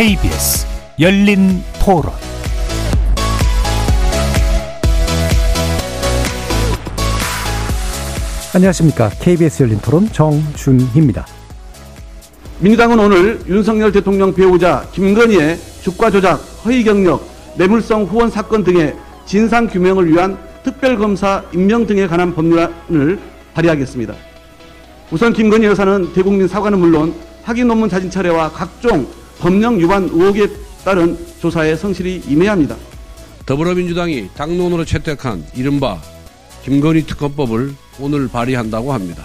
KBS 열린 토론 안녕하십니까. KBS 열린 토론 정준희입니다. 민주당은 오늘 윤석열 대통령 배우자 김건희의 주가 조작, 허위 경력, 뇌물성 후원 사건 등의 진상 규명을 위한 특별검사 임명 등에 관한 법률안을 발의하겠습니다. 우선 김건희 여사는 대국민 사과는 물론 학위 논문 자진 철회와 각종 법령 위반 의혹에 따른 조사에 성실히 임해야 합니다. 더불어민주당이 당론으로 채택한 이른바 김건희 특검법을 오늘 발의한다고 합니다.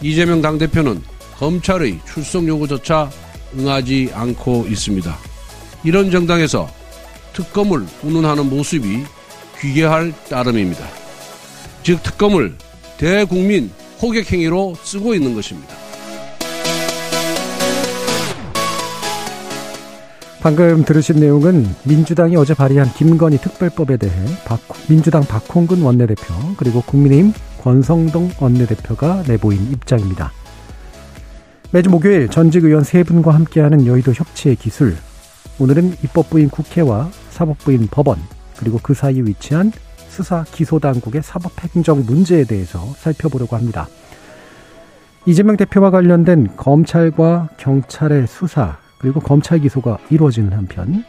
이재명 당대표는 검찰의 출석 요구조차 응하지 않고 있습니다. 이런 정당에서 특검을 운운하는 모습이 귀계할 따름입니다. 즉 특검을 대국민 호객행위로 쓰고 있는 것입니다. 방금 들으신 내용은 민주당이 어제 발의한 김건희 특별법에 대해 박, 민주당 박홍근 원내대표 그리고 국민의힘 권성동 원내대표가 내보인 입장입니다. 매주 목요일 전직 의원 세 분과 함께하는 여의도 협치의 기술. 오늘은 입법부인 국회와 사법부인 법원 그리고 그 사이에 위치한 수사 기소 당국의 사법 행정 문제에 대해서 살펴보려고 합니다. 이재명 대표와 관련된 검찰과 경찰의 수사 그리고 검찰 기소가 이루어지는 한편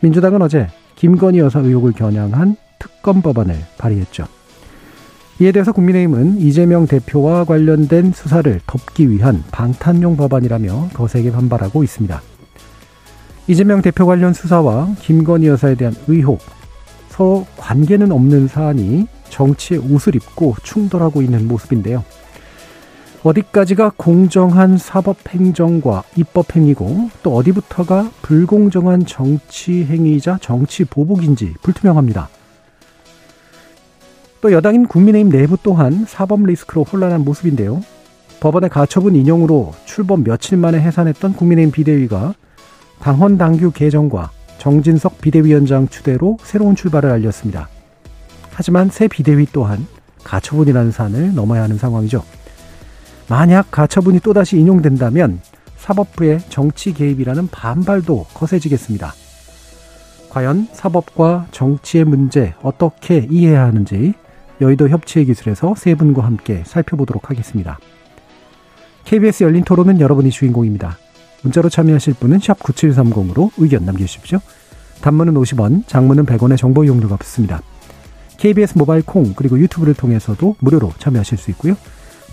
민주당은 어제 김건희 여사 의혹을 겨냥한 특검 법안을 발의했죠. 이에 대해서 국민의힘은 이재명 대표와 관련된 수사를 덮기 위한 방탄용 법안이라며 거세게 반발하고 있습니다. 이재명 대표 관련 수사와 김건희 여사에 대한 의혹, 서로 관계는 없는 사안이 정치에 옷을 입고 충돌하고 있는 모습인데요. 어디까지가 공정한 사법행정과 입법행위고 또 어디부터가 불공정한 정치행위이자 정치보복인지 불투명합니다. 또 여당인 국민의힘 내부 또한 사법 리스크로 혼란한 모습인데요. 법원의 가처분 인용으로 출범 며칠 만에 해산했던 국민의힘 비대위가 당헌 당규 개정과 정진석 비대위원장 추대로 새로운 출발을 알렸습니다. 하지만 새 비대위 또한 가처분이라는 산을 넘어야 하는 상황이죠. 만약 가처분이 또다시 인용된다면 사법부의 정치 개입이라는 반발도 거세지겠습니다. 과연 사법과 정치의 문제 어떻게 이해해야 하는지 여의도 협치의 기술에서 세 분과 함께 살펴보도록 하겠습니다. KBS 열린 토론은 여러분이 주인공입니다. 문자로 참여하실 분은 9730으로 의견 남겨주십시오. 단문은 50원, 장문은 100원의 정보 이용료가 붙습니다. KBS 모바일 콩 그리고 유튜브를 통해서도 무료로 참여하실 수 있고요.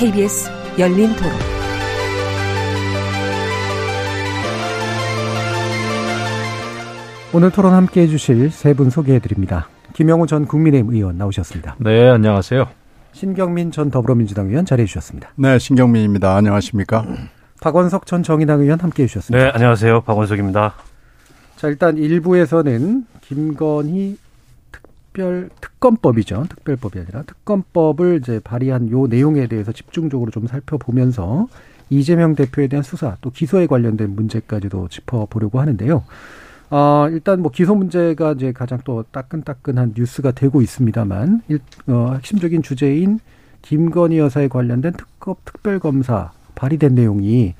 KBS 열린 토론. 오늘 토론 함께 해주실 세 분 소개해 드립니다. 김영우 전 국민의힘 의원 나오셨습니다. 네, 안녕하세요. 신경민 전 더불어민주당 의원 자리해 주셨습니다. 네, 신경민입니다. 안녕하십니까? 박원석 전 정의당 의원 함께 해주셨습니다. 네, 안녕하세요. 박원석입니다. 자, 일단 일부에서는 김건희 특별 특검법이죠. 특별법이 아니라 특검법을 이제 발의한 요 내용에 대해서 집중적으로 좀 살펴보면서 이재명 대표에 대한 수사 또 기소에 관련된 문제까지도 짚어보려고 하는데요. 어, 일단 뭐 기소 문제가 이제 가장 또 따끈따끈한 뉴스가 되고 있습니다만, 일, 어, 핵심적인 주제인 김건희 여사에 관련된 특검 특별검사 발의된 내용이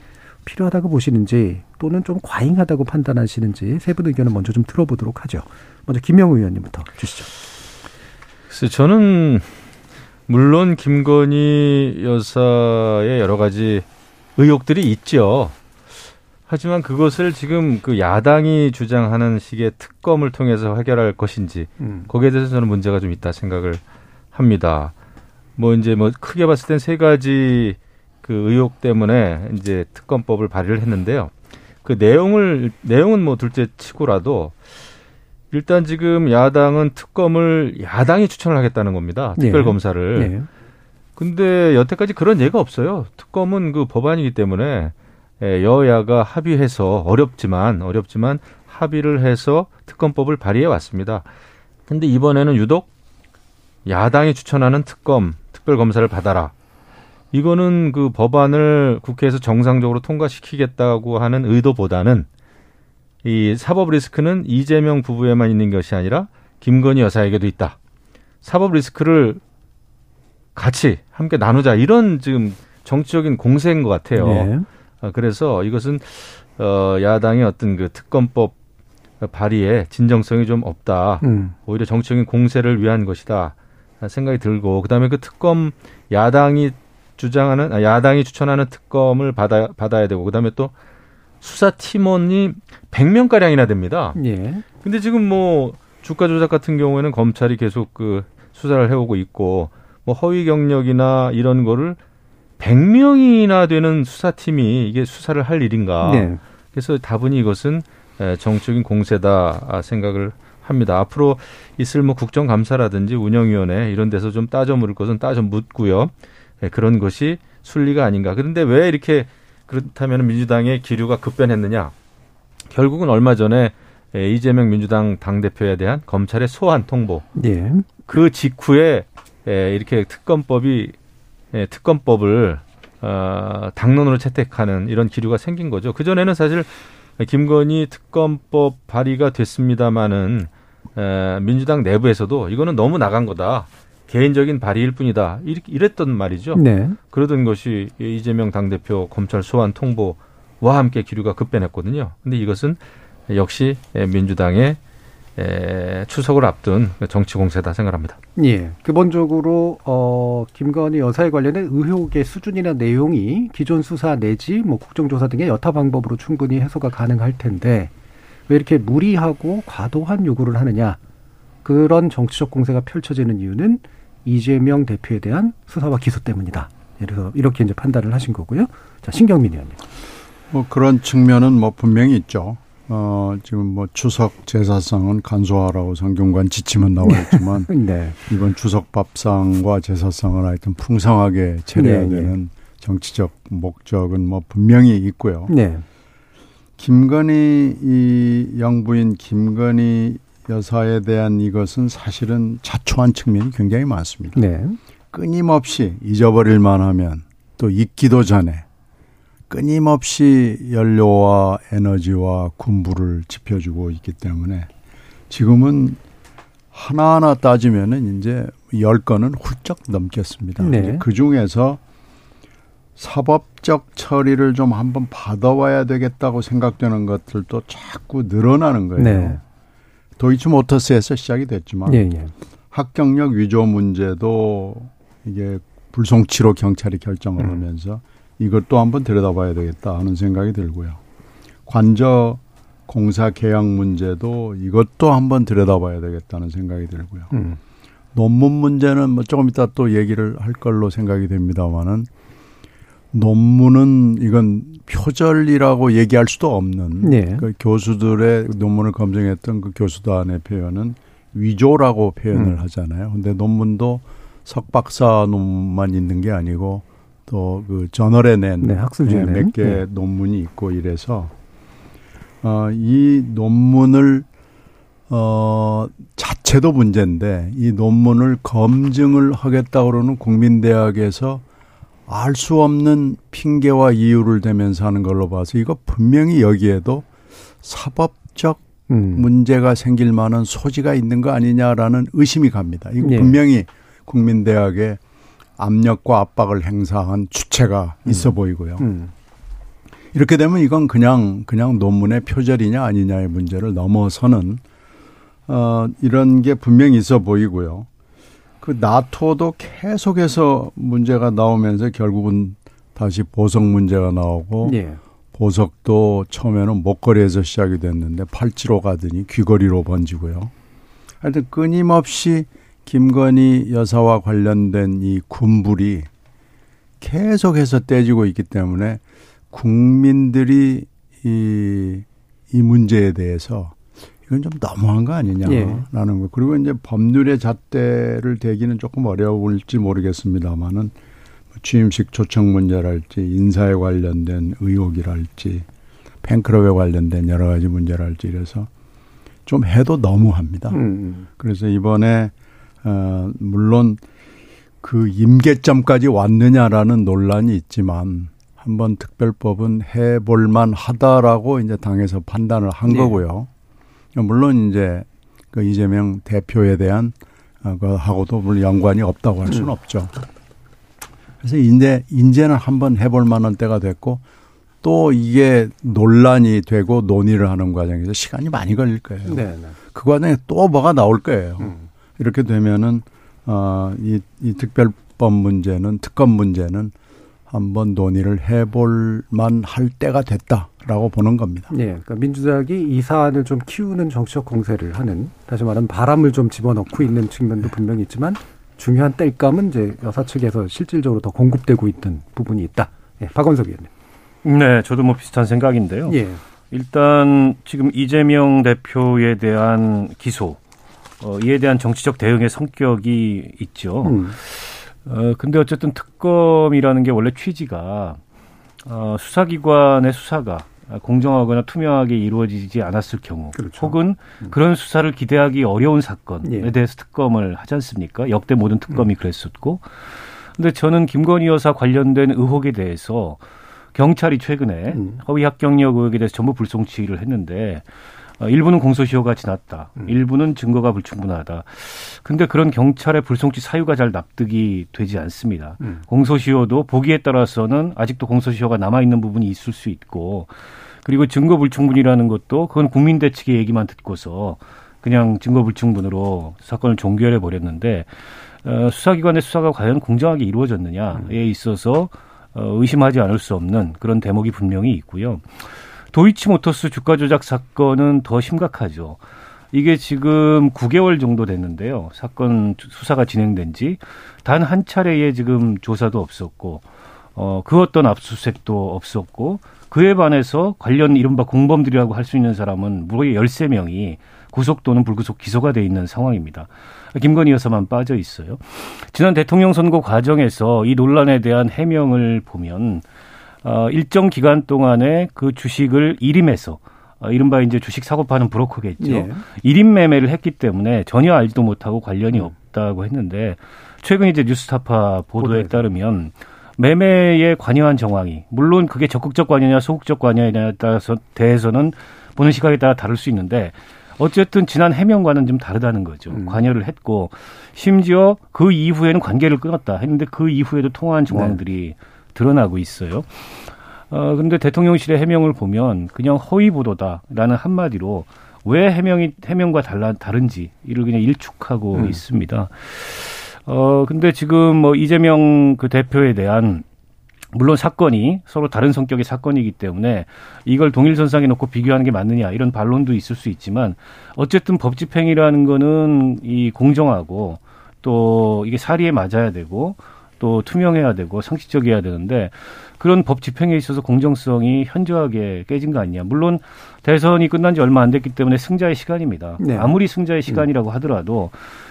필요하다고 보시는지 또는 좀 과잉하다고 판단하시는지 세 분 의견을 먼저 좀 들어보도록 하죠. 먼저 김영우 의원님부터 주시죠. 글쎄, 저는 물론 김건희 여사의 여러 가지 의혹들이 있죠. 하지만 그것을 지금 그 야당이 주장하는 식의 특검을 통해서 해결할 것인지 음. 거기에 대해서 저는 문제가 좀 있다 생각을 합니다. 뭐 이제 뭐 크게 봤을 땐 세 가지 그 의혹 때문에 이제 특검법을 발의를 했는데요. 그 내용을 내용은 뭐 둘째 치고라도 일단 지금 야당은 특검을 야당이 추천을 하겠다는 겁니다. 특별 검사를. 네. 네. 근데 여태까지 그런 예가 없어요. 특검은 그 법안이기 때문에 예, 여야가 합의해서 어렵지만 어렵지만 합의를 해서 특검법을 발의해 왔습니다. 근데 이번에는 유독 야당이 추천하는 특검, 특별 검사를 받아라. 이거는 그 법안을 국회에서 정상적으로 통과시키겠다고 하는 의도보다는 이 사법 리스크는 이재명 부부에만 있는 것이 아니라 김건희 여사에게도 있다. 사법 리스크를 같이 함께 나누자 이런 지금 정치적인 공세인 것 같아요. 네. 아, 그래서 이것은 어, 야당의 어떤 그 특검법 발의에 진정성이 좀 없다. 음. 오히려 정치적인 공세를 위한 것이다 생각이 들고 그다음에 그 특검 야당이 주장하는 아, 야당이 추천하는 특검을 받아 받아야 되고 그다음에 또 수사 팀원이 100명 가량이나 됩니다. 예. 근데 지금 뭐 주가 조작 같은 경우에는 검찰이 계속 그 수사를 해오고 있고 뭐 허위 경력이나 이런 거를 100명이나 되는 수사팀이 이게 수사를 할 일인가? 네. 그래서 다분히 이것은 에, 정적인 공세다 아, 생각을 합니다. 앞으로 있을 뭐 국정감사라든지 운영위원회 이런 데서 좀 따져 물을 것은 따져 묻고요. 예, 그런 것이 순리가 아닌가. 그런데 왜 이렇게 그렇다면 민주당의 기류가 급변했느냐? 결국은 얼마 전에 예, 이재명 민주당 당대표에 대한 검찰의 소환 통보 예. 그 직후에 예, 이렇게 특검법이 예, 특검법을 어, 당론으로 채택하는 이런 기류가 생긴 거죠. 그 전에는 사실 김건희 특검법 발의가 됐습니다마는 에, 민주당 내부에서도 이거는 너무 나간 거다. 개인적인 발의일 뿐이다. 이렇게 이랬던 말이죠. 네. 그러던 것이 이재명 당대표 검찰 소환 통보와 함께 기류가 급변했거든요. 근데 이것은 역시 민주당의 에, 추석을 앞둔 정치 공세다 생각합니다. 예. 기본적으로 어 김건희 여사에 관련된 의혹의 수준이나 내용이 기존 수사 내지 뭐 국정조사 등의 여타 방법으로 충분히 해소가 가능할 텐데 왜 이렇게 무리하고 과도한 요구를 하느냐? 그런 정치적 공세가 펼쳐지는 이유는 이재명 대표에 대한 수사와 기소 때문이다. 그래서 이렇게 이제 판단을 하신 거고요. 자, 신경민 의원님. 뭐 그런 측면은 뭐 분명히 있죠. 어, 지금 뭐 추석 제사상은 간소화라고 성경관 지침은 나와 있지만 네. 이번 추석 밥상과 제사상을 하여튼 풍성하게 차려야 네, 네. 되는 정치적 목적은 뭐 분명히 있고요. 네. 김건희 이 영부인 김건희 여사에 대한 이것은 사실은 자초한 측면이 굉장히 많습니다. 네. 끊임없이 잊어버릴 만하면 또 잊기도 전에 끊임없이 연료와 에너지와 군부를 지펴주고 있기 때문에 지금은 하나하나 따지면은 이제 열 건은 훌쩍 넘겠습니다. 네. 그 중에서 사법적 처리를 좀 한번 받아와야 되겠다고 생각되는 것들도 자꾸 늘어나는 거예요. 네. 도이치모터스에서 시작이 됐지만 예, 예. 합격력 위조 문제도 이게 불송치로 경찰이 결정을 음. 하면서 이것도 한번 들여다봐야 되겠다 하는 생각이 들고요. 관저 공사 계약 문제도 이것도 한번 들여다봐야 되겠다는 생각이 들고요. 음. 논문 문제는 뭐 조금 이따 또 얘기를 할 걸로 생각이 됩니다만은 논문은 이건 표절이라고 얘기할 수도 없는 네. 그 교수들의 논문을 검증했던 그 교수단의 표현은 위조라고 표현을 음. 하잖아요. 근데 논문도 석박사 논문만 있는 게 아니고 또 그 저널에 낸 네, 학술지에 낸. 몇개 네. 논문이 있고 이래서 어, 이 논문을 어, 자체도 문제인데 이 논문을 검증을 하겠다 그러는 국민대학에서 알 수 없는 핑계와 이유를 대면서 하는 걸로 봐서 이거 분명히 여기에도 사법적 음. 문제가 생길 만한 소지가 있는 거 아니냐라는 의심이 갑니다. 이거 예. 분명히 국민대학에 압력과 압박을 행사한 주체가 있어 보이고요. 음. 이렇게 되면 이건 그냥 그냥 논문의 표절이냐 아니냐의 문제를 넘어서는 어 이런 게 분명히 있어 보이고요. 그 나토도 계속해서 문제가 나오면서 결국은 다시 보석 문제가 나오고 예. 보석도 처음에는 목걸이에서 시작이 됐는데 팔찌로 가더니 귀걸이로 번지고요. 하여튼 끊임없이 김건희 여사와 관련된 이 군불이 계속해서 떼지고 있기 때문에 국민들이 이, 이 문제에 대해서 이건 좀 너무한 거 아니냐라는 예. 거. 그리고 이제 법률의 잣대를 대기는 조금 어려울지 모르겠습니다만은 취임식 초청 문제랄지 인사에 관련된 의혹이랄지 팬클럽에 관련된 여러 가지 문제랄지 이래서 좀 해도 너무합니다. 음. 그래서 이번에 어 물론 그 임계점까지 왔느냐라는 논란이 있지만 한번 특별법은 해볼만 하다라고 이제 당에서 판단을 한 네. 거고요. 물론 이제 그 이재명 대표에 대한 어, 그하고도 물론 연관이 없다고 할 수는 음. 없죠. 그래서 이제 이제는 한번 해볼 만한 때가 됐고 또 이게 논란이 되고 논의를 하는 과정에서 시간이 많이 걸릴 거예요. 네, 네. 그 과정에 또 뭐가 나올 거예요. 음. 이렇게 되면은 어이 이 특별법 문제는 특검 문제는 한번 논의를 해볼 만할 때가 됐다라고 보는 겁니다. 예, 그러니까 민주당이 이 사안을 좀 키우는 정치적 공세를 하는 다시 말하면 바람을 좀 집어넣고 있는 측면도 분명히 있지만 중요한 땔감은 이제 여사 측에서 실질적으로 더 공급되고 있던 부분이 있다. 예, 박원석 의원님. 네, 저도 뭐 비슷한 생각인데요. 예, 일단 지금 이재명 대표에 대한 기소, 어, 이에 대한 정치적 대응의 성격이 있죠. 음, 어, 근데 어쨌든 특검이라는 게 원래 취지가 어, 수사기관의 수사가 공정하거나 투명하게 이루어지지 않았을 경우, 그렇죠. 혹은 그런 수사를 기대하기 어려운 사건에 예. 대해서 특검을 하지 않습니까? 역대 모든 특검이 그랬었고. 근데 저는 김건희 여사 관련된 의혹에 대해서 경찰이 최근에 음. 허위 합격력 의혹에 대해서 전부 불송치를 했는데 어, 일부는 공소시효가 지났다. 음. 일부는 증거가 불충분하다. 근데 그런 경찰의 불송치 사유가 잘 납득이 되지 않습니다. 음. 공소시효도 보기에 따라서는 아직도 공소시효가 남아 있는 부분이 있을 수 있고 그리고 증거 불충분이라는 것도 그건 국민대 측의 얘기만 듣고서 그냥 증거 불충분으로 사건을 종결해 버렸는데 어, 수사기관의 수사가 과연 공정하게 이루어졌느냐에 있어서 어, 의심하지 않을 수 없는 그런 대목이 분명히 있고요. 도이치모터스 주가 조작 사건은 더 심각하죠. 이게 지금 9개월 정도 됐는데요. 사건 수사가 진행된 지 단 한 차례의 지금 조사도 없었고, 어, 그 어떤 압수수색도 없었고, 그에 반해서 관련 이른바 공범들이라고 할 수 있는 사람은 무려 13명이 구속 또는 불구속 기소가 돼 있는 상황입니다. 김건희 여사만 빠져 있어요. 지난 대통령 선거 과정에서 이 논란에 대한 해명을 보면 어, 일정 기간 동안에 그 주식을 일임해서 어, 이른바 이제 주식 사고 파는 브로커겠죠. 예. 일임 매매를 했기 때문에 전혀 알지도 못하고 관련이 없다고 했는데 최근 이제 뉴스타파 보도에 보도에서. 따르면 매매에 관여한 정황이 물론 그게 적극적 관여냐 소극적 관여냐에 따라서 대해서는 보는 시각에 따라 다를 수 있는데 어쨌든 지난 해명과는 좀 다르다는 거죠. 음. 관여를 했고 심지어 그 이후에는 관계를 끊었다 했는데 그 이후에도 통화한 정황들이 드러나고 있어요. 어, 근데 대통령실의 해명을 보면 그냥 허위 보도다라는 한마디로 왜 해명이 해명과 달라 다른지 이를 그냥 일축하고 음. 있습니다. 어, 근데 지금 뭐 이재명 그 대표에 대한 물론 사건이 서로 다른 성격의 사건이기 때문에 이걸 동일선상에 놓고 비교하는 게 맞느냐 이런 반론도 있을 수 있지만 어쨌든 법 집행이라는 거는 이 공정하고 또 이게 사리에 맞아야 되고 또 투명해야 되고 상식적이어야 되는데 그런 법 집행에 있어서 공정성이 현저하게 깨진 거 아니냐. 물론 대선이 끝난 지 얼마 안 됐기 때문에 승자의 시간입니다. 네. 아무리 승자의 시간이라고 하더라도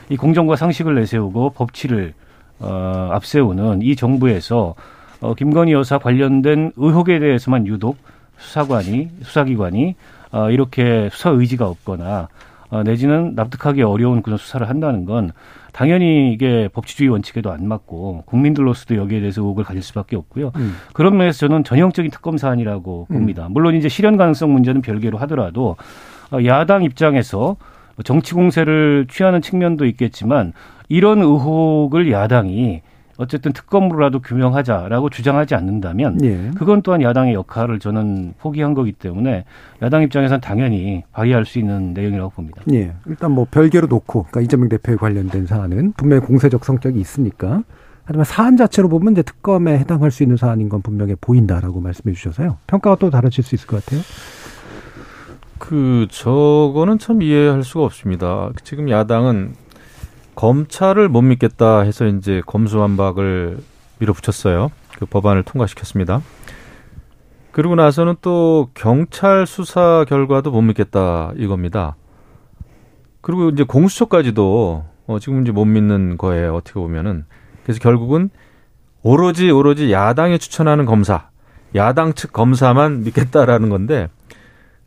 이 공정과 상식을 내세우고 법치를 어, 앞세우는 이 정부에서 어, 김건희 여사 관련된 의혹에 대해서만 유독 수사관이 수사기관이 어, 이렇게 수사 의지가 없거나 어, 내지는 납득하기 어려운 그런 수사를 한다는 건 당연히 이게 법치주의 원칙에도 안 맞고 국민들로서도 여기에 대해서 의혹을 가질 수밖에 없고요. 음. 그런 면에서 저는 전형적인 특검 사안이라고 봅니다. 물론 이제 실현 가능성 문제는 별개로 하더라도 어, 야당 입장에서 정치 공세를 취하는 측면도 있겠지만 이런 의혹을 야당이 어쨌든 특검으로라도 규명하자라고 주장하지 않는다면 예. 그건 또한 야당의 역할을 저는 포기한 거기 때문에 야당 입장에서는 당연히 발휘할 수 있는 내용이라고 봅니다. 예. 일단 뭐 별개로 놓고, 그러니까 이재명 대표에 관련된 사안은 분명히 공세적 성격이 있으니까. 하지만 사안 자체로 보면 이제 특검에 해당할 수 있는 사안인 건 분명해 보인다라고 말씀해 주셔서요. 평가가 또 다르실 수 있을 것 같아요. 그 저거는 참 이해할 수가 없습니다. 지금 야당은 검찰을 못 믿겠다 해서 이제 검수완박을 밀어붙였어요. 그 법안을 통과시켰습니다. 그리고 나서는 또 경찰 수사 결과도 못 믿겠다 이겁니다. 그리고 이제 공수처까지도 어, 지금 이제 못 믿는 거예요. 어떻게 보면은 그래서 결국은 오로지 오로지 야당이 추천하는 검사, 야당 측 검사만 믿겠다라는 건데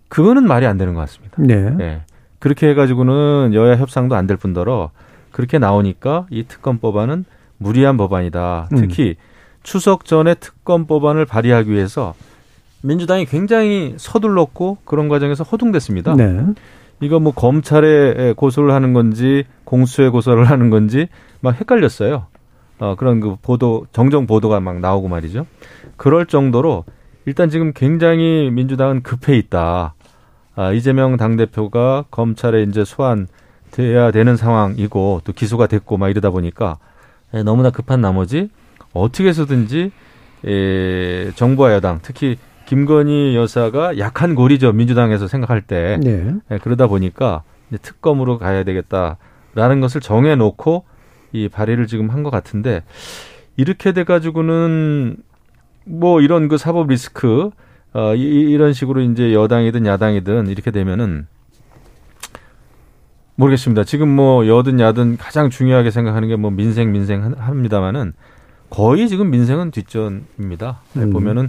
그거는 말이 안 되는 것 같습니다. 네. 예. 그렇게 해가지고는 여야 협상도 안 될 뿐더러 그렇게 나오니까 이 특검 법안은 무리한 법안이다. 음. 특히 추석 전에 특검 법안을 발의하기 위해서 민주당이 굉장히 서둘렀고 그런 과정에서 허둥댔습니다. 네. 이거 뭐 검찰에 고소를 하는 건지 공수에 고소를 하는 건지 막 헷갈렸어요. 어, 그런 그 보도, 정정 보도가 막 나오고 말이죠. 그럴 정도로 일단 지금 굉장히 민주당은 급해 있다. 아, 이재명 당대표가 검찰에 이제 소환 돼야 되는 상황이고 또 기소가 됐고 막 이러다 보니까 예, 너무나 급한 나머지 어떻게 해서든지 에, 정부와 여당 특히 김건희 여사가 약한 고리죠 민주당에서 생각할 때 네. 예, 그러다 보니까 이제 특검으로 가야 되겠다라는 것을 정해놓고 이 발의를 지금 한 것 같은데 이렇게 돼가지고는 뭐 이런 그 사법 리스크 어, 이, 이런 식으로 이제 여당이든 야당이든 이렇게 되면은 모르겠습니다. 지금 뭐 여든 야든 가장 중요하게 생각하는 게 뭐 민생 민생 한- 합니다마는 거의 지금 민생은 뒷전입니다. 네, 음. 보면은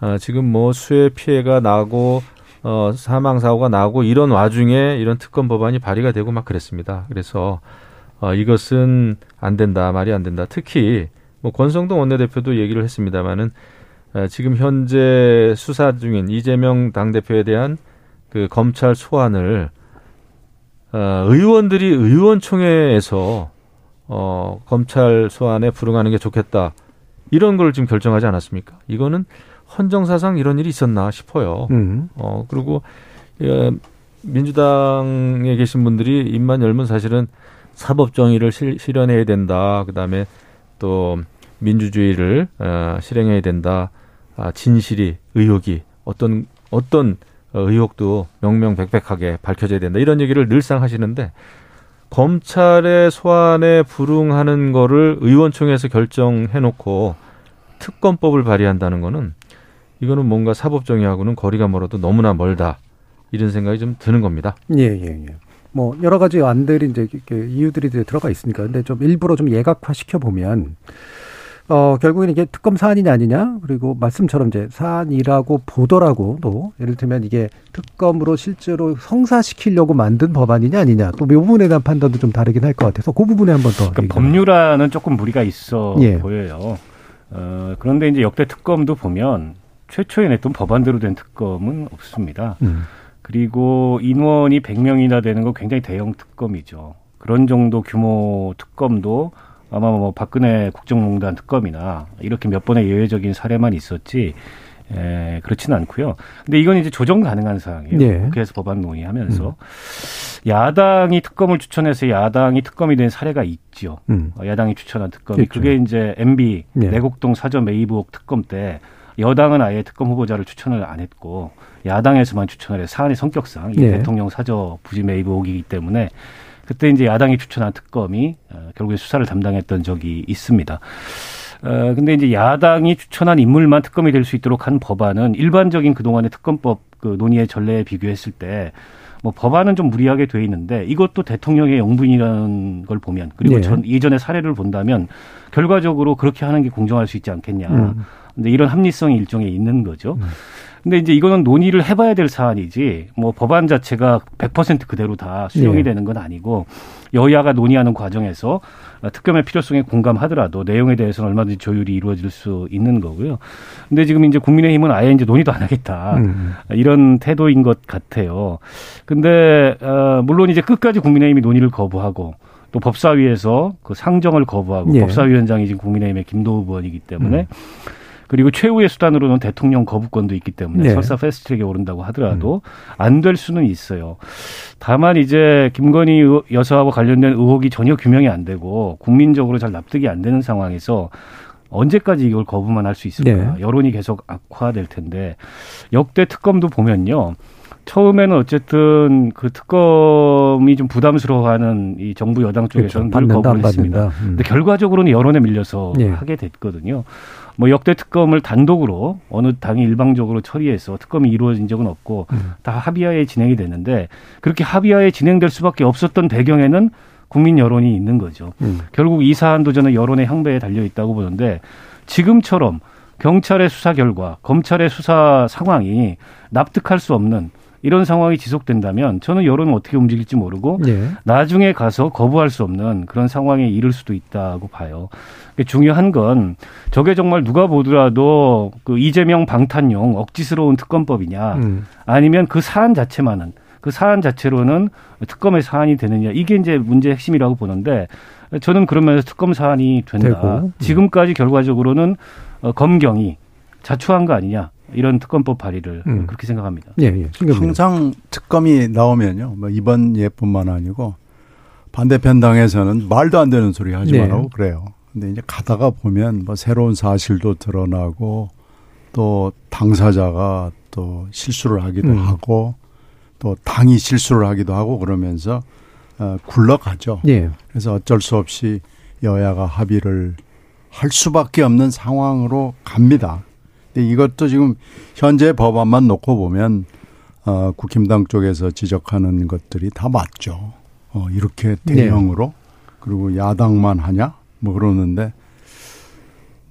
어, 지금 뭐 수해 피해가 나고 어, 사망 사고가 나고 이런 와중에 이런 특검 법안이 발의가 되고 막 그랬습니다. 그래서 어, 이것은 안 된다 말이 안 된다. 특히 뭐 권성동 원내대표도 얘기를 했습니다마는 어, 지금 현재 수사 중인 이재명 당 대표에 대한 그 검찰 소환을 어, 의원들이 의원총회에서 어, 검찰 소환에 불응하는 게 좋겠다. 이런 걸 지금 결정하지 않았습니까? 이거는 헌정사상 이런 일이 있었나 싶어요. 음. 어, 그리고, 예, 민주당에 계신 분들이 입만 열면 사실은 사법 정의를 실, 실현해야 된다. 그 다음에 또 민주주의를, 어, 실행해야 된다. 아, 진실이, 의혹이, 어떤, 어떤 어, 의혹도 명명백백하게 밝혀져야 된다. 이런 얘기를 늘상 하시는데, 검찰의 소환에 불응하는 거를 의원총회에서 결정해 놓고 특검법을 발의한다는 거는 이거는 뭔가 사법 정의하고는 거리가 멀어도 너무나 멀다. 이런 생각이 좀 드는 겁니다. 예, 예, 예. 뭐 여러 가지 안들이 이제 이유들이 들어가 있으니까 근데 좀 일부러 좀 예각화 시켜 보면 어 결국엔 이게 특검 사안이냐 아니냐 그리고 말씀처럼 이제 사안이라고 보더라고도 예를 들면 이게 특검으로 실제로 성사시키려고 만든 법안이냐 아니냐 또 이 부분에 대한 판단도 좀 다르긴 할 것 같아서 그 부분에 한번 더 그러니까 법률안은 조금 무리가 있어 예. 보여요. 어, 그런데 이제 역대 특검도 보면 최초에 냈던 법안대로 된 특검은 없습니다. 음. 그리고 인원이 100명이나 되는 거 굉장히 대형 특검이죠. 그런 정도 규모 특검도 아마 뭐 박근혜 국정농단 특검이나 이렇게 몇 번의 예외적인 사례만 있었지 에, 그렇지는 않고요. 근데 이건 이제 조정 가능한 사항이에요. 예. 국회에서 법안 논의하면서 야당이 특검을 추천해서 야당이 특검이 된 사례가 있죠. 음. 어, 야당이 추천한 특검이 있죠. 그게 이제 MB 네. 내곡동 사전 매입 의혹 특검 때 여당은 아예 특검 후보자를 추천을 안 했고 야당에서만 추천을 해 사안의 성격상 이 네. 대통령 사저 부지 매입 의혹이기 때문에 그때 이제 야당이 추천한 특검이 어, 결국에 수사를 담당했던 적이 있습니다. 어, 근데 이제 야당이 추천한 인물만 특검이 될 수 있도록 한 법안은 일반적인 그동안의 특검법 그 논의의 전례에 비교했을 때 뭐 법안은 좀 무리하게 돼 있는데 이것도 대통령의 영분이라는 걸 보면 그리고 네. 전 예전의 사례를 본다면 결과적으로 그렇게 하는 게 공정할 수 있지 않겠냐. 음. 근데 이런 합리성이 일종의 있는 거죠. 근데 이제 이거는 논의를 해봐야 될 사안이지 뭐 법안 자체가 100% 그대로 다 수용이 네. 되는 건 아니고 여야가 논의하는 과정에서 특검의 필요성에 공감하더라도 내용에 대해서는 얼마든지 조율이 이루어질 수 있는 거고요. 근데 지금 이제 국민의힘은 아예 이제 논의도 안 하겠다. 음. 이런 태도인 것 같아요. 근데 어 물론 이제 끝까지 국민의힘이 논의를 거부하고 또 법사위에서 그 상정을 거부하고 예. 법사위원장이 지금 국민의힘의 김도우 의원이기 때문에 음. 그리고 최후의 수단으로는 대통령 거부권도 있기 때문에 네. 설사 패스트트랙에 오른다고 하더라도 안 될 수는 있어요. 다만 이제 김건희 의- 여사하고 관련된 의혹이 전혀 규명이 안 되고 국민적으로 잘 납득이 안 되는 상황에서 언제까지 이걸 거부만 할 수 있을까? 네. 여론이 계속 악화될 텐데 역대 특검도 보면요. 처음에는 어쨌든 그 특검이 좀 부담스러워하는 이 정부 여당 쪽에서는 늘 그렇죠. 안 거부를 했습니다. 음. 근데 결과적으로는 여론에 밀려서 예. 하게 됐거든요. 뭐 역대 특검을 단독으로 어느 당이 일방적으로 처리해서 특검이 이루어진 적은 없고 음. 다 합의하에 진행이 됐는데 그렇게 합의하에 진행될 수밖에 없었던 배경에는 국민 여론이 있는 거죠. 음. 결국 이 사안도 저는 여론의 향배에 달려 있다고 보는데 지금처럼 경찰의 수사 결과, 검찰의 수사 상황이 납득할 수 없는 이런 상황이 지속된다면 저는 여론은 어떻게 움직일지 모르고 예. 나중에 가서 거부할 수 없는 그런 상황에 이를 수도 있다고 봐요. 중요한 건 저게 정말 누가 보더라도 그 이재명 방탄용 억지스러운 특검법이냐 음. 아니면 그 사안 자체만은 그 사안 자체로는 특검의 사안이 되느냐 이게 이제 문제의 핵심이라고 보는데 저는 그러면서 특검 사안이 된다. 되고, 음. 지금까지 결과적으로는 어, 검경이 자초한 거 아니냐 이런 특검법 발의를 음. 그렇게 생각합니다. 예, 예. 항상 특검이 나오면요. 뭐 이번 예뿐만 아니고 반대편 당에서는 말도 안 되는 소리 하지 네. 말라고 그래요. 근데 이제 가다가 보면 뭐 새로운 사실도 드러나고 또 당사자가 또 실수를 하기도 음. 하고 또 당이 실수를 하기도 하고 그러면서 어, 굴러가죠. 예. 그래서 어쩔 수 없이 여야가 합의를 할 수밖에 없는 상황으로 갑니다. 근데 이것도 지금 현재 법안만 놓고 보면 어, 국힘당 쪽에서 지적하는 것들이 다 맞죠. 어, 이렇게 대형으로 그리고 야당만 하냐 뭐 그러는데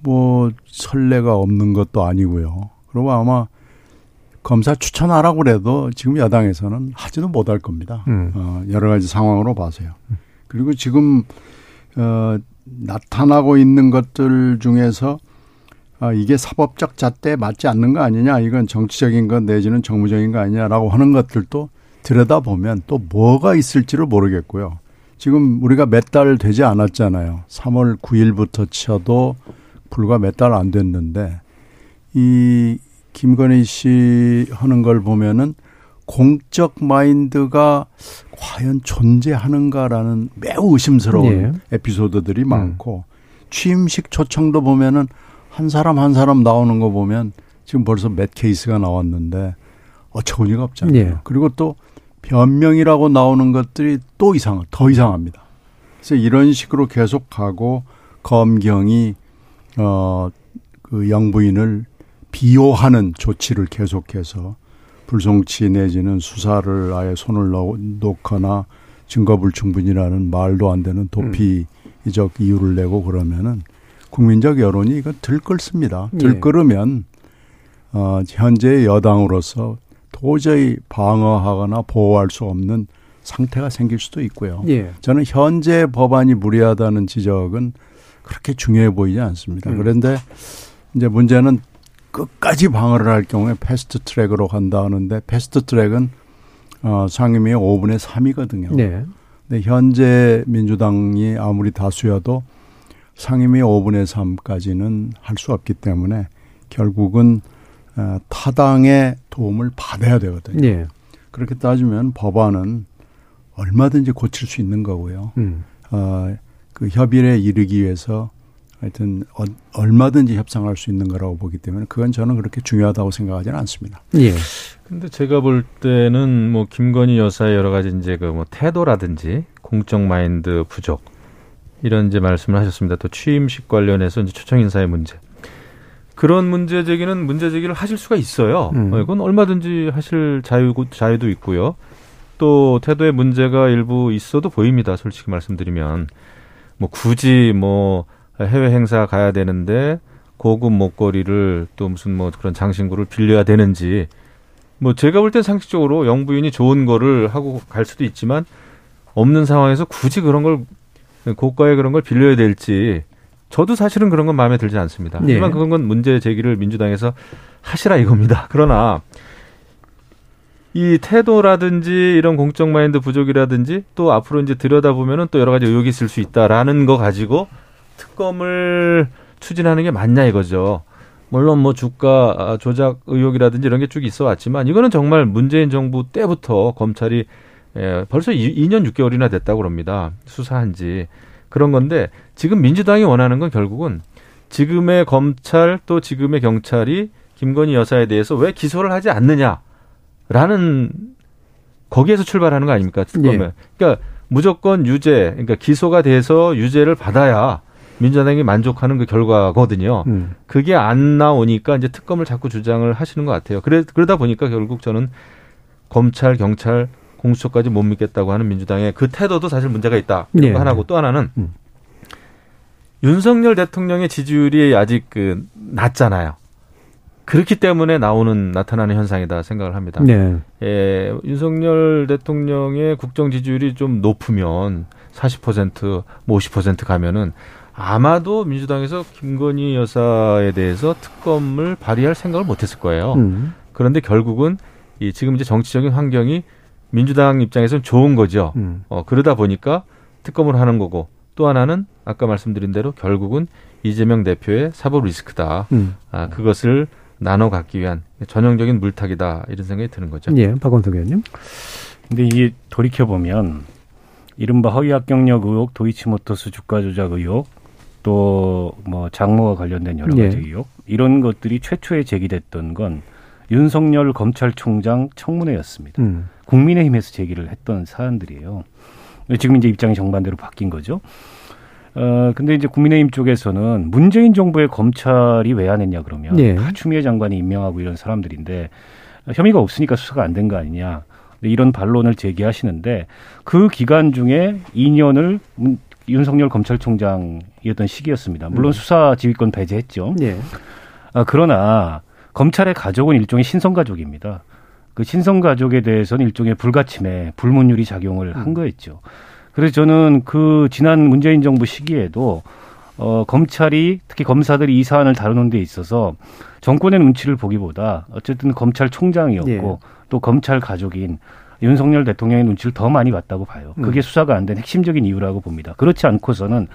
뭐 선례가 없는 것도 아니고요. 그리고 아마 검사 추천하라고 그래도 지금 야당에서는 하지도 못할 겁니다. 음. 어, 여러 가지 상황으로 봐서요. 그리고 지금 어, 나타나고 있는 것들 중에서 아, 이게 사법적 잣대에 맞지 않는 거 아니냐, 이건 정치적인 것 내지는 정무적인 거 아니냐라고 하는 것들도 들여다보면 또 뭐가 있을지를 모르겠고요. 지금 우리가 몇 달 되지 않았잖아요. 3월 9일부터 쳐도 불과 몇 달 안 됐는데 이 김건희 씨 하는 걸 보면은 공적 마인드가 과연 존재하는가라는 매우 의심스러운 예. 에피소드들이 많고 취임식 초청도 보면은 한 사람 한 사람 나오는 거 보면 지금 벌써 몇 케이스가 나왔는데 어처구니가 없잖아요. 예. 그리고 또 변명이라고 나오는 것들이 또 이상 더 이상합니다. 그래서 이런 식으로 계속 가고 검경이 어그 영부인을 비호하는 조치를 계속해서 불송치 내지는 수사를 아예 손을 넣- 놓거나 증거불충분이라는 말도 안 되는 도피적 이유를 내고 그러면은 국민적 여론이 이거 들끓습니다. 예. 들끓으면 어 현재 여당으로서 도저히 방어하거나 보호할 수 없는 상태가 생길 수도 있고요. 예. 저는 현재 법안이 무리하다는 지적은 그렇게 중요해 보이지 않습니다. 음. 그런데 이제 문제는 끝까지 방어를 할 경우에 패스트 트랙으로 간다 하는데 패스트 트랙은 어, 상임위의 5분의 3이거든요. 네. 근데 현재 민주당이 아무리 다수여도 상임위 5분의 3까지는 할 수 없기 때문에 결국은 어, 타당의 도움을 받아야 되거든요. 예. 그렇게 따지면 법안은 얼마든지 고칠 수 있는 거고요. 음. 어, 그 협의에 이르기 위해서 하여튼 어, 얼마든지 협상할 수 있는 거라고 보기 때문에 그건 저는 그렇게 중요하다고 생각하지는 않습니다. 예. 근데 제가 볼 때는 뭐 김건희 여사의 여러 가지 이제 그 뭐 태도라든지 공적 마인드 부족 이런 이제 말씀을 하셨습니다. 또 취임식 관련해서 이제 초청 인사의 문제. 그런 문제 제기는 문제 제기를 하실 수가 있어요. 음. 어, 이건 얼마든지 하실 자유 자유도 있고요. 또 태도에 문제가 일부 있어도 보입니다. 솔직히 말씀드리면 뭐 굳이 뭐 해외 행사 가야 되는데 고급 목걸이를 또 무슨 뭐 그런 장신구를 빌려야 되는지 뭐 제가 볼 땐 상식적으로 영부인이 좋은 거를 하고 갈 수도 있지만 없는 상황에서 굳이 그런 걸 고가의 그런 걸 빌려야 될지 저도 사실은 그런 건 마음에 들지 않습니다. 예. 하지만 그건 건 문제 제기를 민주당에서 하시라 이겁니다. 그러나 이 태도라든지 이런 공적 마인드 부족이라든지 또 앞으로 이제 들여다보면은 또 여러 가지 의혹이 있을 수 있다라는 거 가지고 특검을 추진하는 게 맞냐 이거죠. 물론 뭐 주가 아, 조작 의혹이라든지 이런 게 쭉 있어 왔지만 이거는 정말 문재인 정부 때부터 검찰이 예, 벌써 2, 년 6개월이나 됐다고 그럽니다. 수사한 지. 그런 건데 지금 민주당이 원하는 건 결국은 지금의 검찰 또 지금의 경찰이 김건희 여사에 대해서 왜 기소를 하지 않느냐라는 거기에서 출발하는 거 아닙니까? 특검에. 예. 그러니까 무조건 유죄, 그러니까 기소가 돼서 유죄를 받아야 민주당이 만족하는 그 결과거든요. 음. 그게 안 나오니까 이제 특검을 자꾸 주장을 하시는 것 같아요. 그래, 그러다 보니까 결국 저는 검찰, 경찰, 공수처까지 못 믿겠다고 하는 민주당의 그 태도도 사실 문제가 있다. 이거 예. 하나고 또 하나는 음. 윤석열 대통령의 지지율이 아직 그 낮잖아요. 그렇기 때문에 나오는 나타나는 현상이다 생각을 합니다. 네. 예, 윤석열 대통령의 국정 지지율이 좀 높으면 40%, 뭐 50% 가면은 아마도 민주당에서 김건희 여사에 대해서 특검을 발의할 생각을 못했을 거예요. 음. 그런데 결국은 이 지금 이제 정치적인 환경이 민주당 입장에서는 좋은 거죠. 음. 어, 그러다 보니까 특검을 하는 거고 또 하나는 아까 말씀드린 대로 결국은 이재명 대표의 사법 리스크다. 음. 아, 그것을 나눠 갖기 위한 전형적인 물타기다 이런 생각이 드는 거죠. 예, 박원석 의원님. 근데 이게 돌이켜 보면 이른바 허위 합격력 의혹, 도이치모터스 주가 조작 의혹, 또 뭐 장모와 관련된 여러 가지 예. 의혹 이런 것들이 최초에 제기됐던 건 윤석열 검찰총장 청문회였습니다. 음. 국민의힘에서 제기를 했던 사안들이에요. 지금 이제 입장이 정반대로 바뀐 거죠. 어, 근데 이제 국민의힘 쪽에서는 문재인 정부의 검찰이 왜 안 했냐 그러면 예. 다 추미애 장관이 임명하고 이런 사람들인데 혐의가 없으니까 수사가 안 된 거 아니냐. 이런 반론을 제기하시는데 그 기간 중에 2년을 문- 윤석열 검찰총장이었던 시기였습니다. 물론 음. 수사 지휘권 배제했죠. 예. 아, 그러나 검찰의 가족은 일종의 신성 가족입니다. 그 신성 가족에 대해서는 일종의 불가침에 불문율이 작용을 한 거였죠. 그래서 저는 그 지난 문재인 정부 시기에도 어, 검찰이 특히 검사들이 이 사안을 다루는 데 있어서 정권의 눈치를 보기보다 어쨌든 검찰총장이었고 예. 또 검찰 가족인 윤석열 대통령의 눈치를 더 많이 봤다고 봐요. 그게 음. 수사가 안 된 핵심적인 이유라고 봅니다. 그렇지 않고서는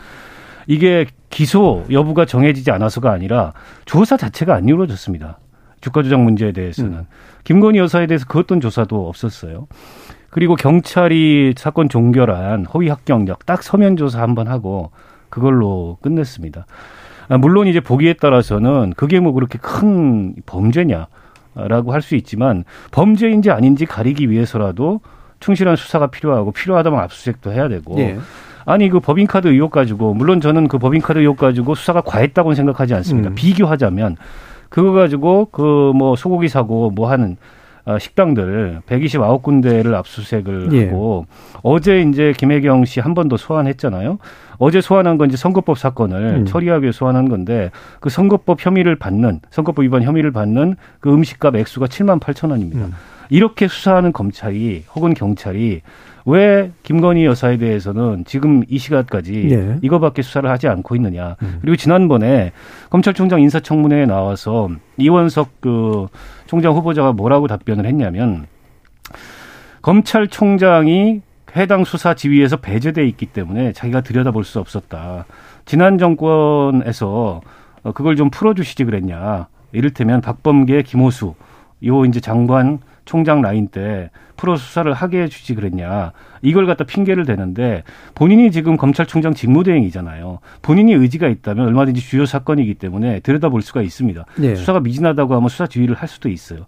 이게 기소 여부가 정해지지 않아서가 아니라 조사 자체가 안 이루어졌습니다. 주가 조작 문제에 대해서는 음. 김건희 여사에 대해서 그 어떤 조사도 없었어요. 그리고 경찰이 사건 종결한 허위 합격력 딱 서면 조사 한번 하고 그걸로 끝냈습니다. 아, 물론 이제 보기에 따라서는 그게 뭐 그렇게 큰 범죄냐라고 할 수 있지만 범죄인지 아닌지 가리기 위해서라도 충실한 수사가 필요하고 필요하다면 압수수색도 해야 되고 예. 아니 그 법인카드 의혹 가지고 물론 저는 그 법인카드 의혹 가지고 수사가 과했다고는 생각하지 않습니다. 음. 비교하자면 그거 가지고 그 뭐 소고기 사고 뭐 하는 어, 식당들 129군데를 압수수색을 예. 하고 어제 이제 김혜경 씨 한 번 더 소환했잖아요. 어제 소환한 건 이제 선거법 사건을 음. 처리하기 위해 소환한 건데 그 선거법 혐의를 받는 선거법 위반 혐의를 받는 그 음식값 액수가 7만 8천 원입니다. 음. 이렇게 수사하는 검찰이 혹은 경찰이 왜 김건희 여사에 대해서는 지금 이 시간까지 예. 이거밖에 수사를 하지 않고 있느냐. 음. 그리고 지난번에 검찰총장 인사청문회에 나와서 이원석 그 총장 후보자가 뭐라고 답변을 했냐면 검찰총장이 해당 수사 지휘에서 배제돼 있기 때문에 자기가 들여다볼 수 없었다. 지난 정권에서 어, 그걸 좀 풀어주시지 그랬냐. 이를테면 박범계, 김호수 요 이제 장관 총장 라인 때 프로 수사를 하게 해주지 그랬냐. 이걸 갖다 핑계를 대는데 본인이 지금 검찰총장 직무대행이잖아요. 본인이 의지가 있다면 얼마든지 주요 사건이기 때문에 들여다볼 수가 있습니다. 예. 수사가 미진하다고 하면 수사 지휘를 할 수도 있어요.